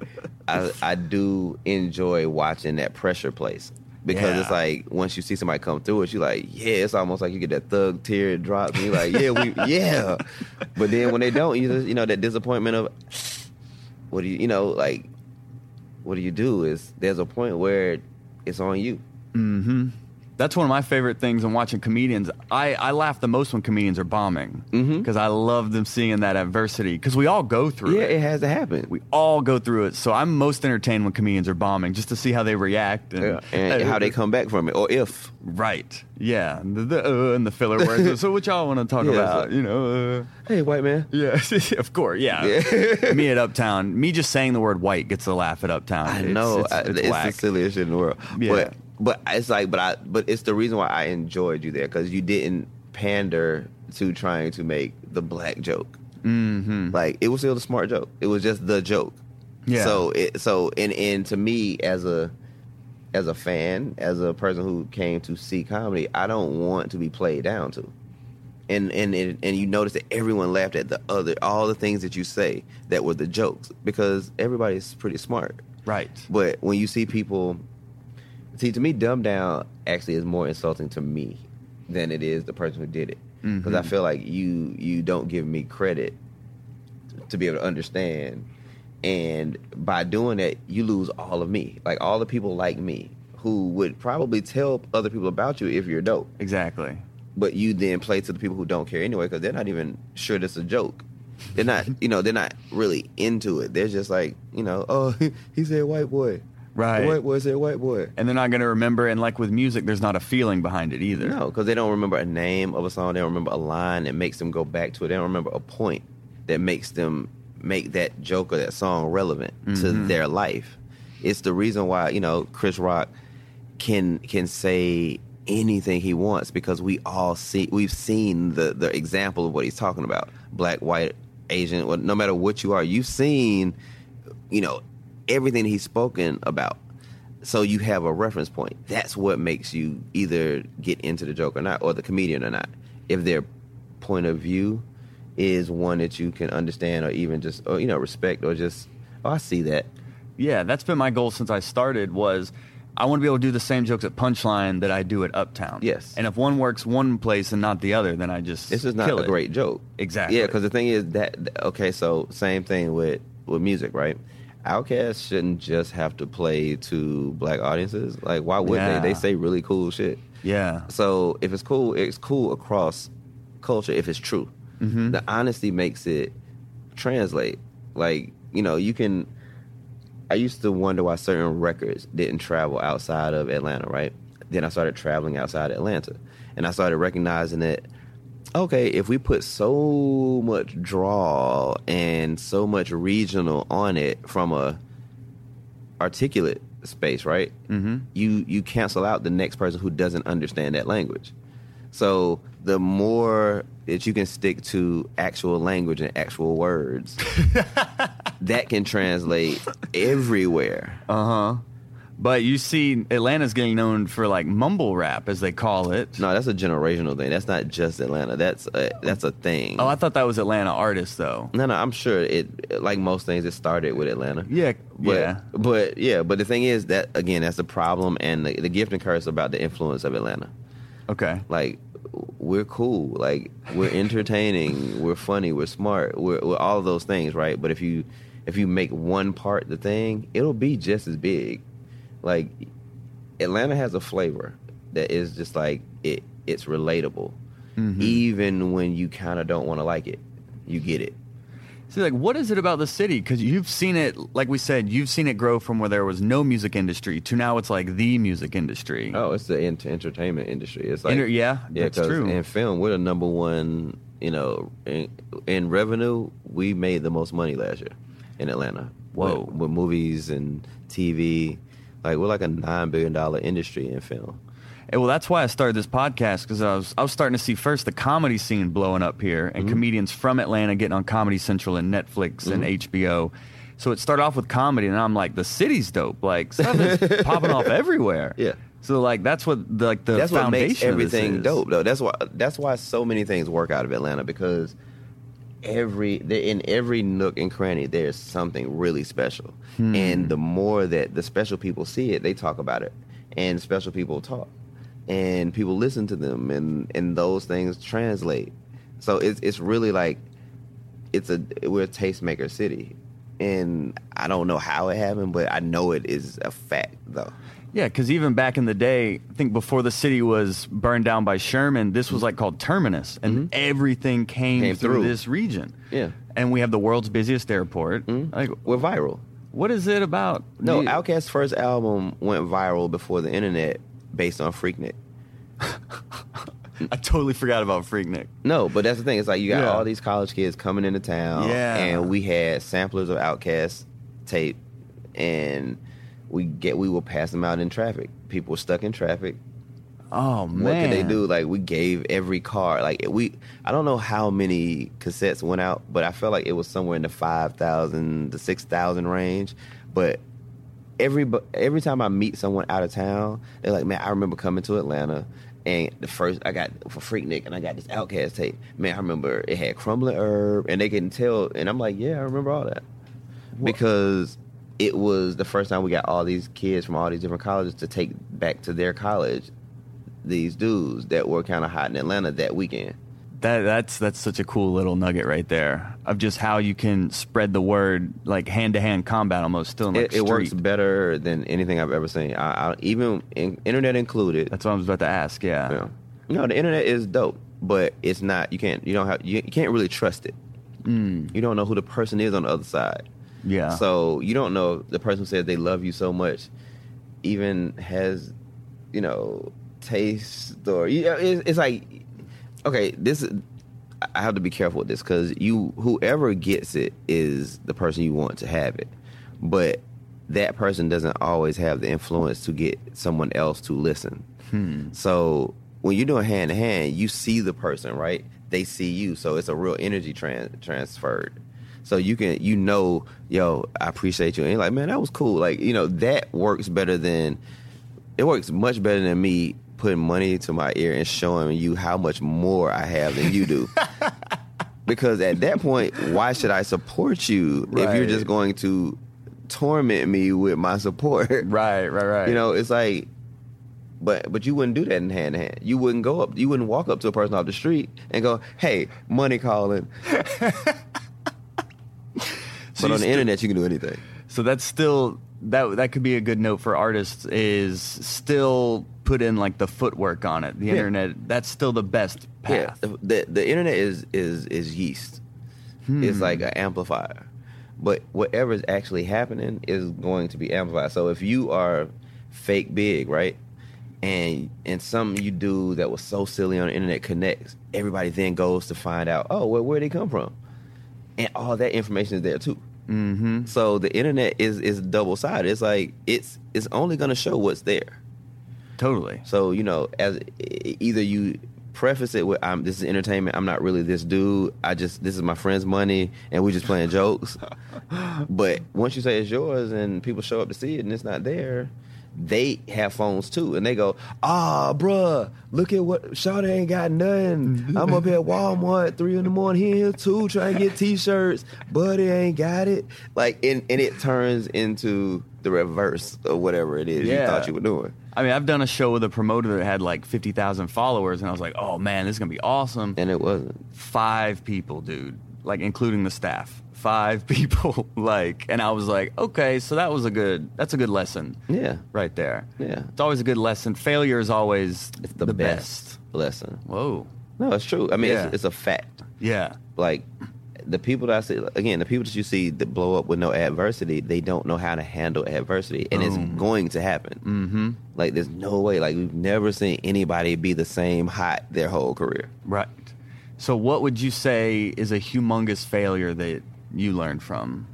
I I do enjoy watching that pressure place because it's like once you see somebody come through it, you like yeah, it's almost like you get that thug tear drop, and you're like yeah we yeah, but then when they don't, you just you know that disappointment of what do you you know like what do you do is there's a point where it's on you. Mm-hmm. That's one of my favorite things in watching comedians. I, I laugh the most when comedians are bombing because I love them seeing that adversity because we all go through Yeah, it. it has to happen. We all go through it. So I'm most entertained when comedians are bombing just to see how they react and, Yeah, and how they come back from it, or if Right. Yeah. The, the uh, and the filler words. so what y'all want to talk Yeah, about? you know. Uh, hey white man, yeah. of course. Yeah. Yeah. me at Uptown. Me just saying the word white gets a laugh at Uptown. I It's- know It's, I- it's, it's, the silliest shit in the world. Yeah. But but it's like but I but it's the reason why I enjoyed you there because you didn't pander to trying to make the black joke. Mhm. Like it was still the smart joke. It was just the joke. Yeah. So it so and and to me as a as a fan, as a person who came to see comedy, I don't want to be played down to. And and and, and you notice that everyone laughed at the other all the things that you say that were the jokes because everybody's pretty smart. Right. But when you see people, see, to me, dumb down actually is more insulting to me than it is the person who did it. Because I Mhm. feel like you you don't give me credit to be able to understand, and by doing that, you lose all of me. Like all the people like me who would probably tell other people about you if you're dope. Exactly. But you then play to the people who don't care anyway because they're not even sure this is a joke. They're not, you know, they're not really into it. They're just like, you know, oh, he said white boy. Right. What was it? white boy. And they're not going to remember. And like with music, there's not a feeling behind it either. No, because they don't remember a name of a song. They don't remember a line that makes them go back to it. They don't remember a point that makes them make that joke or that song relevant to Mhm. their life. It's the reason why you know Chris Rock can can say anything he wants because we all see we've seen the the example of what he's talking about. Black, white, Asian, well, no matter what you are, you've seen you know everything he's spoken about so you have a reference point that's what makes you either get into the joke or not or the comedian or not if their point of view is one that you can understand or even just or you know respect or just oh i see that Yeah, that's been my goal since I started. Was I want to be able to do the same jokes at Punchline that I do at Uptown. Yes. And if one works one place and not the other, then I just this is not kill a it. great joke Exactly. yeah because the thing is that okay so same thing with with music right Outkast shouldn't just have to play to black audiences. Like, why would Yeah. they? They say really cool shit. Yeah. So if it's cool, it's cool across culture if it's true. Mhm. The honesty makes it translate. Like, you know, you can I used to wonder why certain records didn't travel outside of Atlanta, right? Then I started traveling outside Atlanta. And I started recognizing that okay, if we put so much draw and so much regional on it from a articulate space, right? Mm-hmm. you you cancel out the next person who doesn't understand that language. So the more that you can stick to actual language and actual words, that can translate everywhere. Uh huh. But you see, Atlanta's getting known for like mumble rap, as they call it. No, that's a generational thing. That's not just Atlanta. That's a, that's a thing. Oh, I thought that was Atlanta artists, though. no, no, I'm sure it. Like most things, it started with Atlanta. Yeah. But, yeah. but yeah, but the thing is that again, that's the problem and the, the gift and curse about the influence of Atlanta. Okay. like we're cool like we're entertaining we're funny we're smart we're, we're all those things right but if you if you make one part the thing it'll be just as big like atlanta has a flavor that is just like it it's relatable Mhm. even when you kind of don't want to like it you get it See, like, what is it about the city? Because you've seen it, like we said, you've seen it grow from where there was no music industry to now it's like the music industry. oh it's the ent- entertainment industry it's like Inter- yeah, Yeah, that's true. in film, we're the number one. You know, in, in revenue, we made the most money last year. in Atlanta. Whoa. With, with movies and TV, like we're like a nine billion dollar industry in film. Hey, well, that's why I started this podcast because I was I was starting to see first the comedy scene blowing up here and mm-hmm. comedians from Atlanta getting on Comedy Central and Netflix and mm-hmm. HBO. So it started off with comedy, and I'm like, the city's dope. Like stuff is popping off everywhere. Yeah. So like that's what the, like the that's what foundation makes of this everything dope though that's why that's why so many things work out of atlanta because every in every nook and cranny there's something really special. Hmm. and the more that the special people see it they talk about it. And special people talk. And people listen to them. And and those things translate. So it's it's really like it's a we're a tastemaker city. And i don't know how it happened but i know it is a fact though Yeah, because even back in the day, I think before the city was burned down by Sherman, this was like called Terminus, and everything came, Mm-hmm. Came through, through. this region. Yeah. and we have the world's busiest airport. Like, we're viral what is it about? No, You- Outkast's first album went viral before the internet based on Freaknik. I totally forgot about Freaknik. No, but that's the thing. It's like you got Yeah. all these college kids coming into town, Yeah. and we had samplers of Outkast tape, and we get we will pass them out in traffic. People were stuck in traffic. Oh man, What could they do? Like we gave every car. Like we, I don't know how many cassettes went out, but I felt like it was somewhere in the five thousand to six thousand range. But every every time I meet someone out of town, they're like, "Man, I remember coming to Atlanta." And the first I got for Freaknik, and I got this Outkast tape. Man, I remember it had Crumblin' Erb, and they can tell. And I'm like, yeah, I remember all that because it was the first time we got all these kids from all these different colleges to take back to their college these dudes that were kind of hot in Atlanta that weekend. That that's that's such a cool little nugget right there of just how you can spread the word like hand to hand combat almost still in like it, it works better than anything I've ever seen. I, I, even in, internet included. That's what I was about to ask. Yeah. you know, no, the internet is dope, but it's not. You can't. You don't have. You, you can't really trust it. Mm. You don't know who the person is on the other side. Yeah. So you don't know the person who says they love you so much even has, you know, taste or you know, it's, it's like, okay, this. I have to be careful with this because you, whoever gets it, is the person you want to have it, but that person doesn't always have the influence to get someone else to listen. Hmm. So when you're doing hand to hand, you see the person, right? They see you, so it's a real energy tran- transferred. So you can, you know, yo, I appreciate you, and you're like, man, that was cool. Like, you know, that works better than it works much better than me putting money to my ear and showing you how much more I have than you do. because at that point, why should I support you if you're just going to torment me with my support? Right. Right. Right. You know, it's like, but but you wouldn't do that in hand to hand. You wouldn't go up. You wouldn't walk up to a person off the street and go, "Hey, money calling." So but on the sti- internet, you can do anything. So that's still that that could be a good note for artists is still put in like the footwork on it. The Yeah. internet that's still the best path. Yeah, the the internet is is is yeast. It's hmm. like an amplifier, but whatever is actually happening is going to be amplified. So if you are fake big, right, and and something you do that was so silly on the internet connects, everybody then goes to find out, oh, well, where they come from, and all that information is there too. Mm-hmm. So the internet is is double sided. It's like it's it's only going to show what's there. Totally. So you know, as either you preface it with, "I'm this is entertainment. I'm not really this dude. I just this is my friend's money, and we're just playing jokes." but once you say it's yours, and people show up to see it, and it's not there, they have phones too, and they go, "Ah, bruh, look at what Shawty ain't got nothing. I'm up here at Walmart three in the morning here too, trying to get t-shirts, but he ain't got it." Like, and and it turns into the reverse of whatever it is you thought you were doing. I mean, I've done a show with a promoter that had like fifty thousand followers, and I was like, "Oh man, this is gonna be awesome." And it wasn't. Five people, dude, like including the staff. Five people, like, and I was like, "Okay, so that was a good. That's a good lesson, Yeah. right there. Yeah. It's always a good lesson. Failure is always It's the, best, lesson. Whoa. No, it's true. I mean, Yeah. it's, it's a fact. Yeah. Like the people that I see, again, the people that you see that blow up with no adversity, they don't know how to handle adversity, and it's going to happen. Mm-hmm. Like, there's no way. Like, we've never seen anybody be the same hot their whole career. Right. So, what would you say is a humongous failure that you learned from?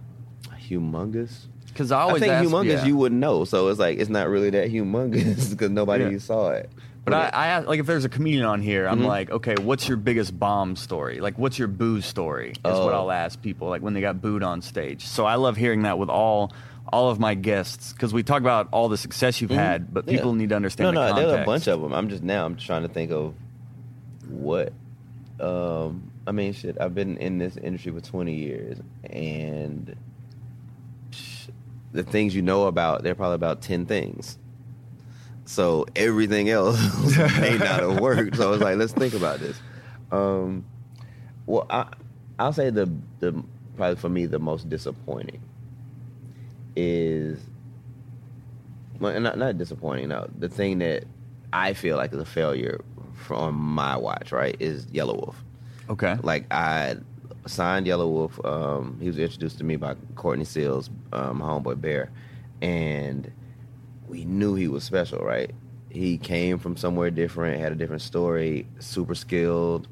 humongous. Because I I always think ask, humongous yeah. you wouldn't know, so it's like it's not really that humongous because nobody Yeah. saw it. But I, I ask, like if there's a comedian on here, Mm-hmm. I'm like, okay, what's your biggest bomb story? Like, what's your boo story? Is what Oh. I'll ask people, like when they got booed on stage. So I love hearing that with all all of my guests because we talk about all the success you've had, but Mm-hmm. Yeah. people need to understand. No, the no, context. there's a bunch of them. I'm just now. I'm trying to think of what. Um, I mean, shit. I've been in this industry for 20 years, and the things you know about, they're probably about 10 things. So everything else may not have worked. So I was like, let's think about this. Um, well, I, I'll say the the probably for me the most disappointing is well, not not disappointing. No, the thing that I feel like is a failure from my watch, right, is Yelawolf. Okay. Like I signed Yelawolf. Um, he was introduced to me by Courtney Seals, um, homeboy Bear, and we knew he was special, right? He came from somewhere different, had a different story, super skilled,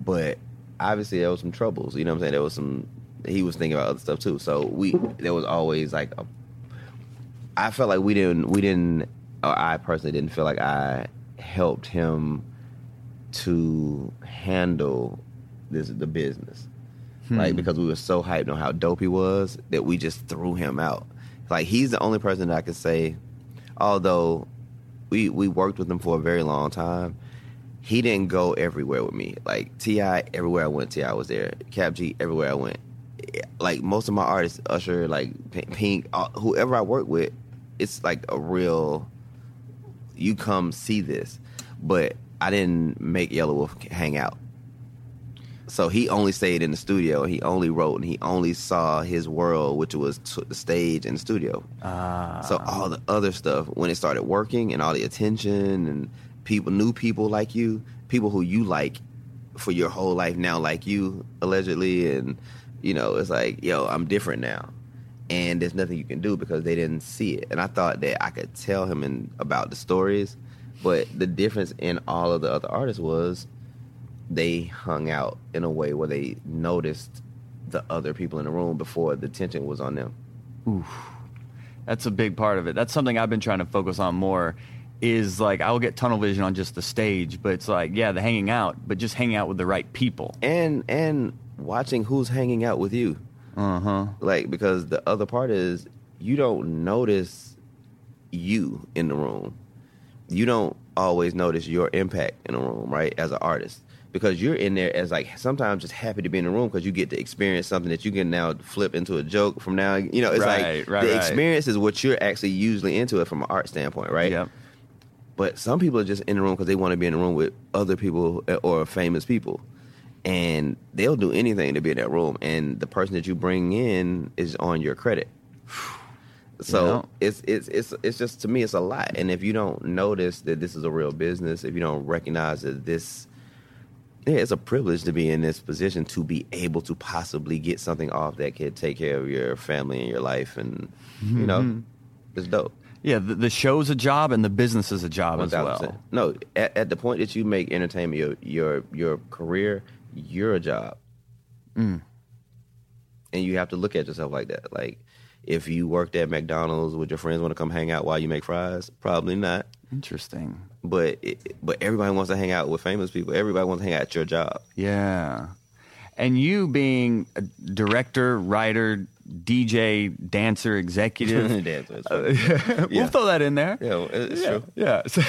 but obviously there was some troubles. You know what I'm saying? There was some. He was thinking about other stuff too. So we there was always like a. I felt like we didn't we didn't or I personally didn't feel like I helped him to handle this the business. Hmm. Like because we were so hyped on how dope he was that we just threw him out. Like he's the only person that I could say, although we we worked with him for a very long time, he didn't go everywhere with me. Like T.I, everywhere I went, T.I was there. Kap G, everywhere I went. Like most of my artists, Usher, like Pink, whoever I work with, it's like a real. You come see this, but I didn't make Yelawolf hang out. So he only stayed in the studio. He only wrote, and he only saw his world, which was t- the stage and the studio. Ah. So all the other stuff, when it started working, and all the attention, and people, new people like you, people who you like for your whole life now like you allegedly, and you know, it's like, yo, I'm different now, and there's nothing you can do because they didn't see it. And I thought that I could tell him in, about the stories, but the difference in all of the other artists was they hung out in a way where they noticed the other people in the room before the tension was on them. That's a big part of it. That's something I've been trying to focus on more. Is like I will get tunnel vision on just the stage, but it's like yeah, the hanging out, but just hanging out with the right people. and and watching who's hanging out with you Uh huh. like because the other part is you don't notice you in the room you don't always notice your impact in a room right as an artist because you're in there as like sometimes just happy to be in the room because you get to experience something that you can now flip into a joke from now you know it's Right, like right, the right. experience is what you're actually usually into it from an art standpoint right Yep. but some people are just in the room because they want to be in the room with other people uh, or famous people. And they'll do anything to be in that room. And the person that you bring in is on your credit. So Yeah. it's it's it's it's just to me it's a lot. And if you don't notice that this is a real business, if you don't recognize that this yeah, it's a privilege to be in this position to be able to possibly get something off that could take care of your family and your life and you know, Mm-hmm. it's dope. Yeah, the, the show's a job and the business is a job as 1000%. well. No, at, at the point that you make entertainment your your your career, you're a job, Mm. and you have to look at yourself like that. Like, if you worked at McDonald's, would your friends want to come hang out while you make fries? Probably not. Interesting. But it, but everybody wants to hang out with famous people. Everybody wants to hang out at your job. Yeah. And you being a director, writer, DJ, dancer, executive, Dancer, Uh, funny. we'll throw that in there. yeah, it's yeah. true. Yeah. So,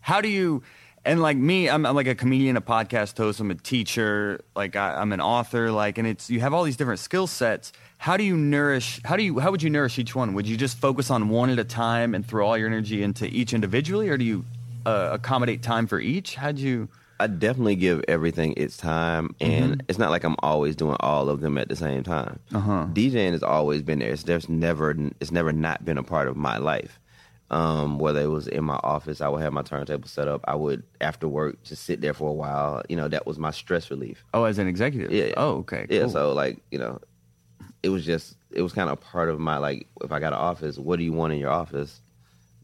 how do you? And like me, I'm, I'm like a comedian, a podcast host. I'm a teacher. Like I, I'm an author. Like, and it's you have all these different skill sets. How do you nourish? How do you? How would you nourish each one? Would you just focus on one at a time and throw all your energy into each individually, or do you uh, accommodate time for each? How'd you? I definitely give everything its time, and it's not like I'm always doing all of them at the same time. Uh-huh. DJing has always been there. It's there's never it's never not been a part of my life. Um, whether it was in my office, I would have my turntable set up. I would after work just sit there for a while. You know, that was my stress relief. Oh, as an executive. Yeah. Oh, okay. Yeah, so like you know, it was just it was kind of a part of my like if I got an office, what do you want in your office?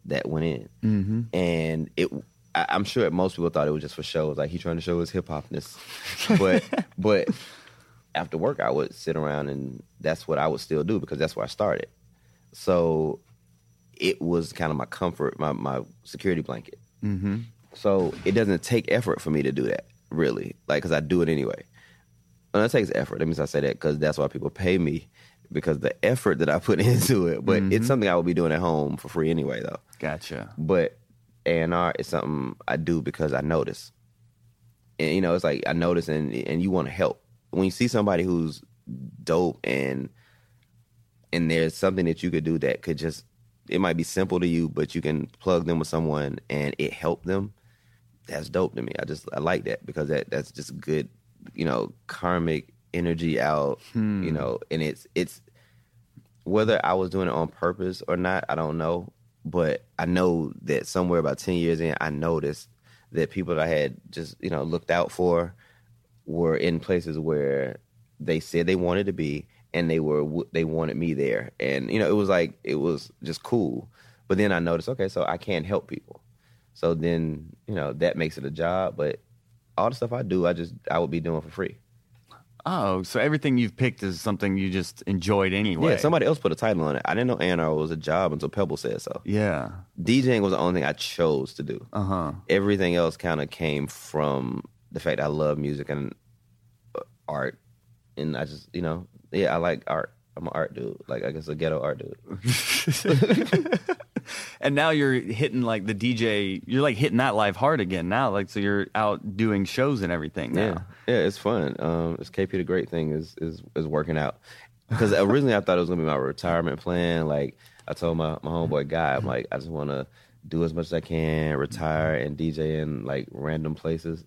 That went in, mm-hmm. and it. I, I'm sure most people thought it was just for shows, like he trying to show his hip hopness, but but after work, I would sit around and that's what I would still do because that's where I started. So it was kind of my comfort, my my security blanket. Mm-hmm. So it doesn't take effort for me to do that, really, like because I do it anyway. And it takes effort. That means I say that because that's why people pay me because the effort that I put into it. But it's mm-hmm. something I would be doing at home for free anyway, though. Gotcha. But A and R is something I do because I notice, and you know, it's like I notice, and and you want to help when you see somebody who's dope and and there's something that you could do that could just it might be simple to you, but you can plug them with someone and it help them. That's dope to me. I just I like that because that that's just good, you know, karmic energy out, you hmm. know, and it's it's whether I was doing it on purpose or not, I don't know. But I know that somewhere about ten years in, I noticed that people that I had just you know looked out for were in places where they said they wanted to be, and they were they wanted me there, and you know it was like it was just cool. But then I noticed, okay, so I can't help people. So then you know that makes it a job, but all the stuff I do, I just I would be doing for free. Oh, so everything you've picked is something you just enjoyed anyway. Yeah, somebody else put a title on it. I didn't know A&R was a job until Pebble said so. Yeah. DJing was the only thing I chose to do. Uh huh. Everything else kind of came from the fact I love music and uh, art, and I just you know yeah I like art. I'm an art dude. Like I guess a ghetto art dude. And now you're hitting like the DJ. You're like hitting that live hard again now. Like so, you're out doing shows and everything now. Yeah, yeah, it's fun. Um, this KP the Great thing is is is working out because originally I thought it was gonna be my retirement plan. Like I told my my homeboy guy, I'm like I just want to do as much as I can, retire and DJ in like random places,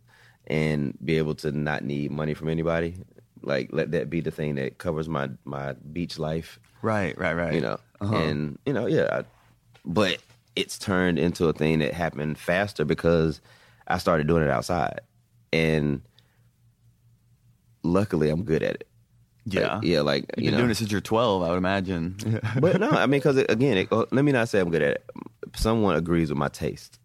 and be able to not need money from anybody. Like let that be the thing that covers my my beach life Right. Right. Right. you know. Uh-huh. And you know, yeah, I, but it's turned into a thing that happened faster because I started doing it outside, and luckily I'm good at it. Yeah. Like, yeah, like You've you been know. doing it since you're 12, I would imagine. but no, I mean, because again, it, uh, let me not say I'm good at it. Someone agrees with my taste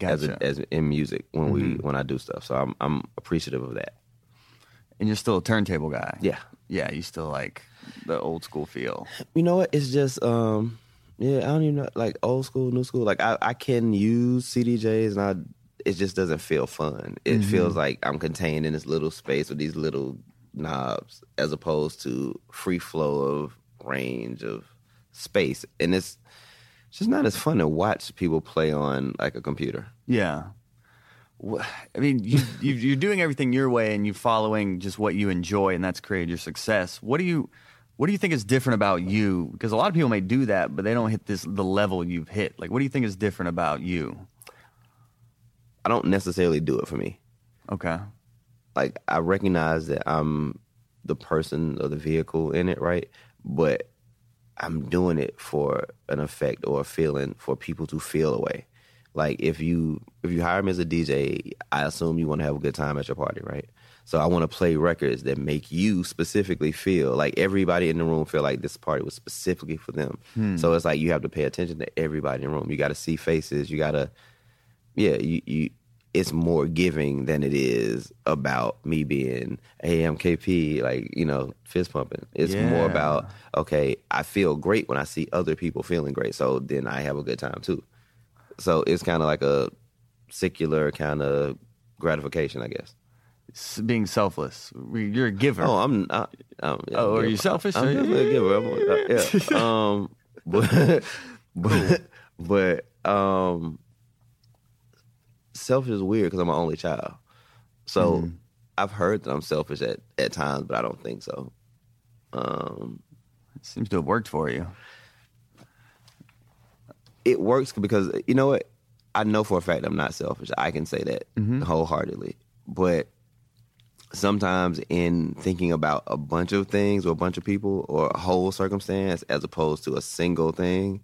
as a, as in music when we when I do stuff, so I'm I'm appreciative of that. and you're still a turntable guy. Yeah, Yeah. You still like the old school feel. you know what? It's just um yeah, I don't even know like old school, new school. Like I, I can use CDJs and I it just doesn't feel fun. It mm-hmm. feels like I'm contained in this little space with these little knobs as opposed to free flow of range of space. And it's just not as fun to watch people play on like a computer. Yeah. I mean, you, you, you're doing everything your way, and you're following just what you enjoy, and that's created your success. What do you, what do you think is different about you? Because a lot of people may do that, but they don't hit this the level you've hit. Like, what do you think is different about you? I don't necessarily do it for me. Okay. like I recognize that I'm the person or the vehicle in it, right? But I'm doing it for an effect or a feeling for people to feel a way. Like if you if you hire me as a DJ, I assume you want to have a good time at your party, right? So I want to play records that make you specifically feel like everybody in the room feel like this party was specifically for them. Hmm. So it's like you have to pay attention to everybody in the room. You got to see faces. You got to yeah, you, you it's more giving than it is about me being, AMKP, like, you know, fist pumping. It's more about, okay, I feel great when I see other people feeling great. So then I have a good time too. So it's kind of like a secular kind of gratification, I guess. Being selfless. You're a giver. Oh, I'm not. I'm, yeah, Oh, are you selfish? I'm definitely a giver. I'm, uh, yeah. Um, but but but um, selfish is weird because I'm an only child. So Mm-hmm. I've heard that I'm selfish at at times, but I don't think so. Um, it Seems to have worked for you. it works because you know what? I know for a fact I'm not selfish. I can say that wholeheartedly. But sometimes in thinking about a bunch of things or a bunch of people or a whole circumstance as opposed to a single thing,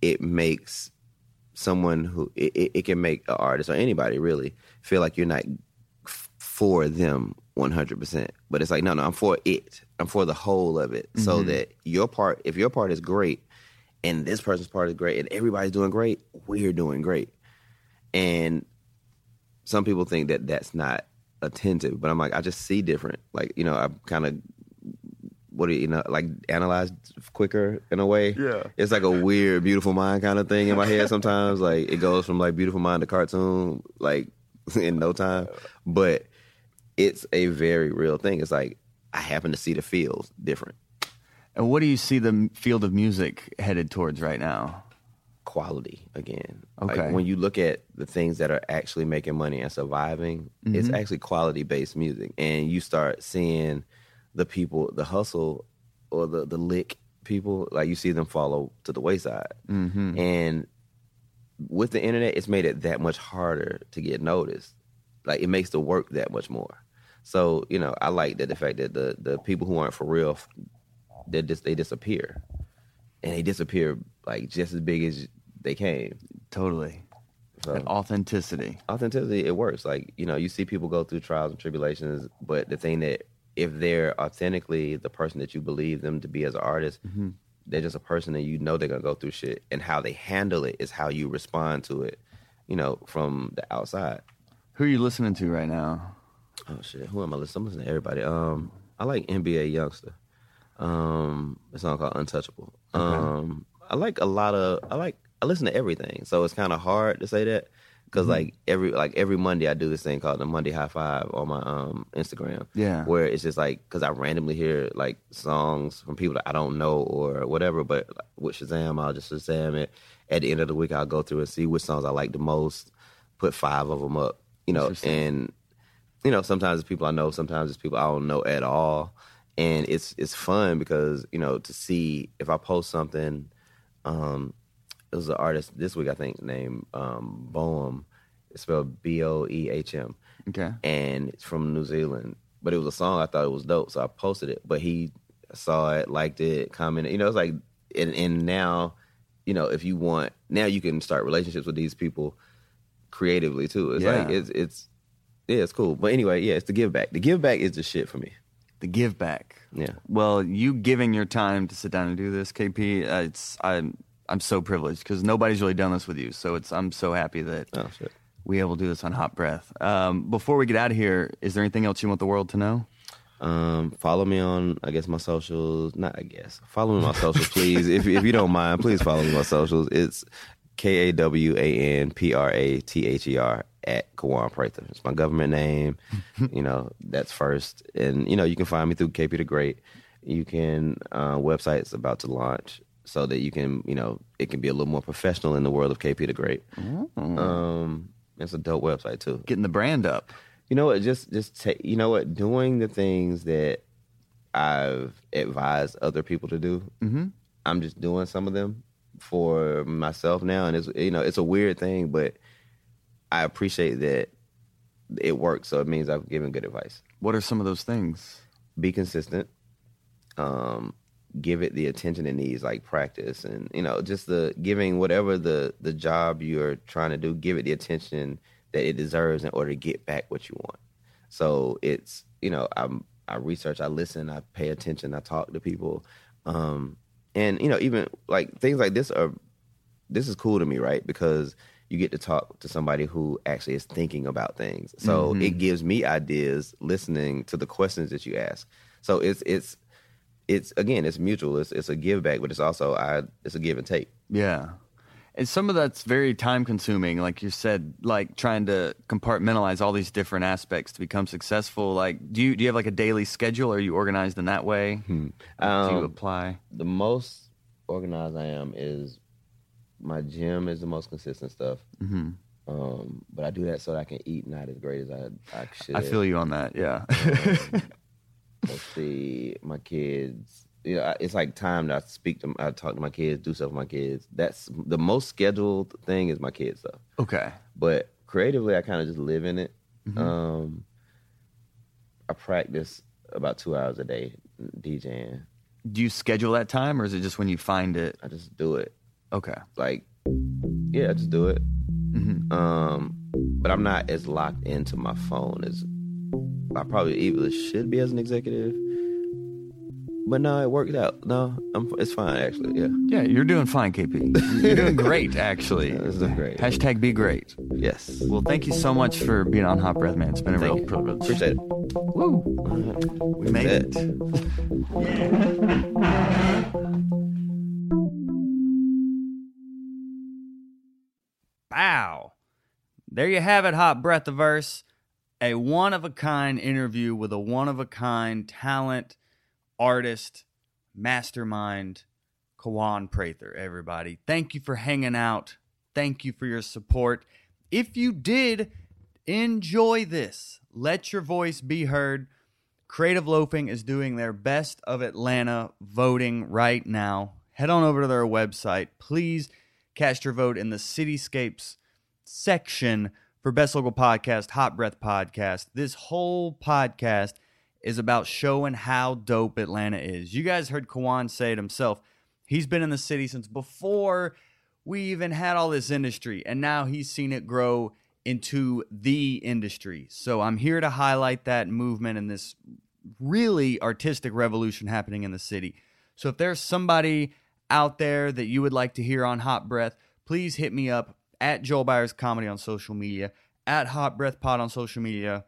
it makes someone who it, it, can make an artist or anybody really feel like you're not f- for them 100% but it's like no no i'm for it. I'm for the whole of it. So mm-hmm. that your part if your part is great and this person's part is great and everybody's doing great we're doing great. And some people think that that's not attentive, but I'm like I just see different. Like you know, I kind of what do you, you know like analyze quicker in a way. Yeah. it's like a weird, beautiful mind kind of thing in my head. Sometimes like it goes from like beautiful mind to cartoon like in no time, but it's a very real thing. It's like I happen to see the fields different. And what do you see the field of music headed towards right now? Quality again. Okay. Like when you look at the things that are actually making money and surviving, it's Mm-hmm. actually quality based music. And you start seeing the people, the hustle or the, the lick people, like you see them follow to the wayside. Mm-hmm. And with the internet, it's made it that much harder to get noticed. Like it makes the work that much more. So, you know, I like that the fact that the, the people who aren't for real, they just they disappear. And they disappear like just as big as they came. Totally. So authenticity. authenticity, it works. Like, you know, you see people go through trials and tribulations, but the thing that if they're authentically the person that you believe them to be as an artist, they're just a person that you know they're gonna go through shit. And how they handle it is how you respond to it, you know, from the outside. Who are you listening to right now? Oh shit, who am I listening? I'm listening to everybody. Um, I like NBA Youngster. Um, a song called Untouchable. Um, I like a lot of. I like. I listen to everything, so it's kind of hard to say that because like every like every Monday I do this thing called the Monday High Five on my um Instagram. Yeah. where it's just like because I randomly hear like songs from people that I don't know or whatever, but with Shazam I'll just Shazam it. At the end of the week I'll go through and see which songs I like the most, put five of them up, you know, and you know, sometimes it's people I know, sometimes it's people I don't know at all. And it's it's fun because, you know, to see if I post something, um, it was an artist this week I think named um Boehm. It's spelled B O E H M. Okay. And it's from New Zealand. But it was a song I thought it was dope, so I posted it. But he saw it, liked it, commented. You know, it's like and, and now, you know, if you want now you can start relationships with these people creatively too. It's Yeah. like it's it's yeah, it's cool. But anyway, yeah, it's the give back. The give back is the shit for me. The give back. Yeah. Well, you giving your time to sit down and do this, KP, uh, it's I'm I'm so privileged because nobody's really done this with you. So it's I'm so happy that Oh shit. we able to do this on Hot Breath. Um, before we get out of here, is there anything else you want the world to know? Um, follow me on, I guess, my socials. Not, I guess. Follow me on my socials, please. if if you don't mind, please follow me on my socials. It's K A W A N P R A T H E R at Kawan Prather. It's my government name. you know, that's first. And, you know, you can find me through KP the Great. You can, uh, website's about to launch so that you can, you know, it can be a little more professional in the world of KP the Great. Um, it's a dope website too. Getting the brand up. You know what? Just just take. You know what? Doing the things that I've advised other people to do. Mm-hmm. I'm just doing some of them for myself now, and it's you know it's a weird thing, but I appreciate that it works. So it means I've given good advice. What are some of those things? Be consistent. Um, give it the attention it needs, like practice, and you know just the giving whatever the the job you're trying to do, give it the attention that it deserves in order to get back what you want. So it's you know I'm I research, I listen, I pay attention, I talk to people, um, and you know even like things like this are this is cool to me, right? Because you get to talk to somebody who actually is thinking about things. So it gives me ideas listening to the questions that you ask. So it's it's it's again it's mutual. It's it's a give back, but it's also I it's a give and take. Yeah. And some of that's very time consuming, like you said, like trying to compartmentalize all these different aspects to become successful. Like, do you do you have like a daily schedule? Are you organized in that way? do you Um, apply? the most organized I am is my gym is the most consistent stuff. hmm Um, but I do that so that I can eat not as great as I I should. I feel you on that. Yeah. Let's see, my kids. You know, it's like time that I speak to, I talk to my kids, do stuff with my kids. That's the most scheduled thing is my kids stuff. okay. But creatively, I kind of just live in it. Um, I practice about two hours a day DJing. Do you schedule that time, or is it just when you find it? I just do it. Okay. Like, yeah, I just do it. hmm Um, but I'm not as locked into my phone as I probably either should be as an executive. but no, it worked out. No, I'm, it's fine actually. Yeah. Yeah, you're doing fine, KP. You're doing great, actually. Yeah, this is great. Hashtag be great. Yes. Well, thank you so much for being on Hot Breath, man. It's been a Thank real privilege. Appreciate it. Woo! We made it. Bow. There you have it, Hot Breath of Verse. A one of a kind interview with a one of a kind talent, artist, mastermind, Kawan Prather, everybody. Thank you for hanging out. Thank you for your support. If you did enjoy this, let your voice be heard. Creative Loafing is doing their Best of Atlanta voting right now. Head on over to their website. Please cast your vote in the Cityscapes section for Best Local Podcast, Hot Breath Podcast. This whole podcast is about showing how dope Atlanta is. You guys heard Kawan say it himself. He's been in the city since before we even had all this industry, and now he's seen it grow into the industry. So I'm here to highlight that movement and this really artistic revolution happening in the city. So if there's somebody out there that you would like to hear on Hot Breath, please hit me up at Joel Byars Comedy on social media, at Hot Breath Pod on social media.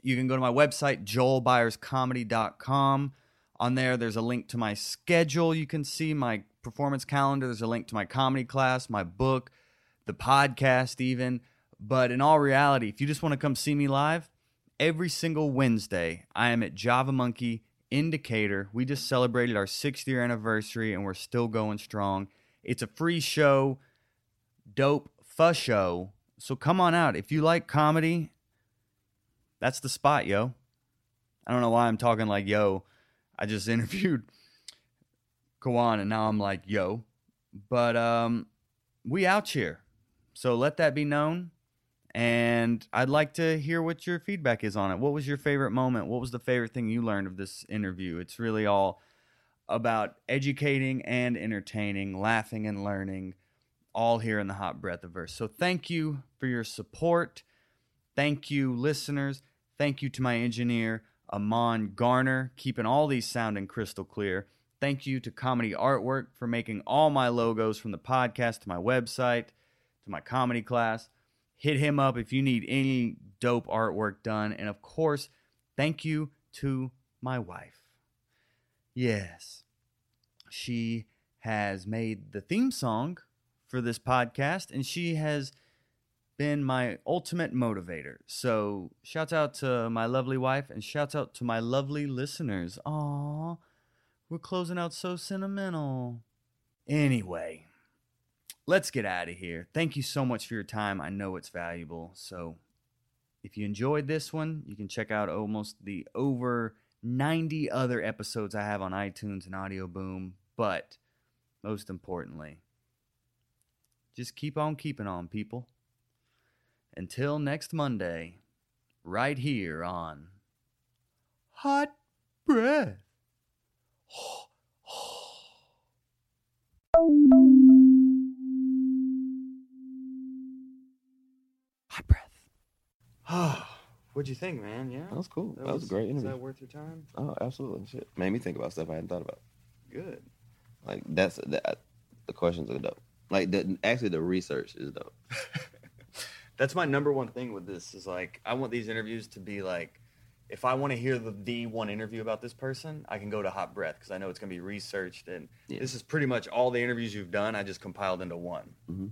You can go to my website, joelbyarscomedy.com. On there, there's a link to my schedule. You can see my performance calendar. There's a link to my comedy class, my book, the podcast, even. But in all reality, if you just want to come see me live, every single Wednesday, I am at Java Monkey in Decatur. We just celebrated our sixth year anniversary and we're still going strong. It's a free show, dope fuss show. So come on out. If you like comedy, that's the spot, yo. I don't know why I'm talking like yo. I just interviewed Kawan and now I'm like yo. But um we out here. So let that be known. And I'd like to hear what your feedback is on it. What was your favorite moment? What was the favorite thing you learned of this interview? It's really all about educating and entertaining, laughing and learning, all here in the Hot Breath of Verse. So thank you for your support. Thank you, listeners. Thank you to my engineer, Amon Garner, keeping all these sounding crystal clear. Thank you to Comedy Artwork for making all my logos from the podcast to my website to my comedy class. Hit him up if you need any dope artwork done. And of course, thank you to my wife. Yes, she has made the theme song for this podcast and she has been my ultimate motivator. So, shout out to my lovely wife and shout out to my lovely listeners. Aw, we're closing out so sentimental. Anyway, let's get out of here. Thank you so much for your time. I know it's valuable. So, if you enjoyed this one, you can check out almost the over 90 other episodes I have on iTunes and Audioboom. But most importantly, just keep on keeping on, people. Until next Monday, right here on Hot Breath. Hot breath. What'd you think, man? Yeah, That was cool. That, was, a great Is interview. that worth your time? Oh, absolutely. Shit. Made me think about stuff I hadn't thought about. Good. Like that's that. The questions are dope. Like the actually the research is dope. That's my number one thing with this is like I want these interviews to be like if I want to hear the, the one interview about this person, I can go to Hot Breath because I know it's going to be researched and Yeah. this is pretty much all the interviews you've done. I just compiled into one. Mhm.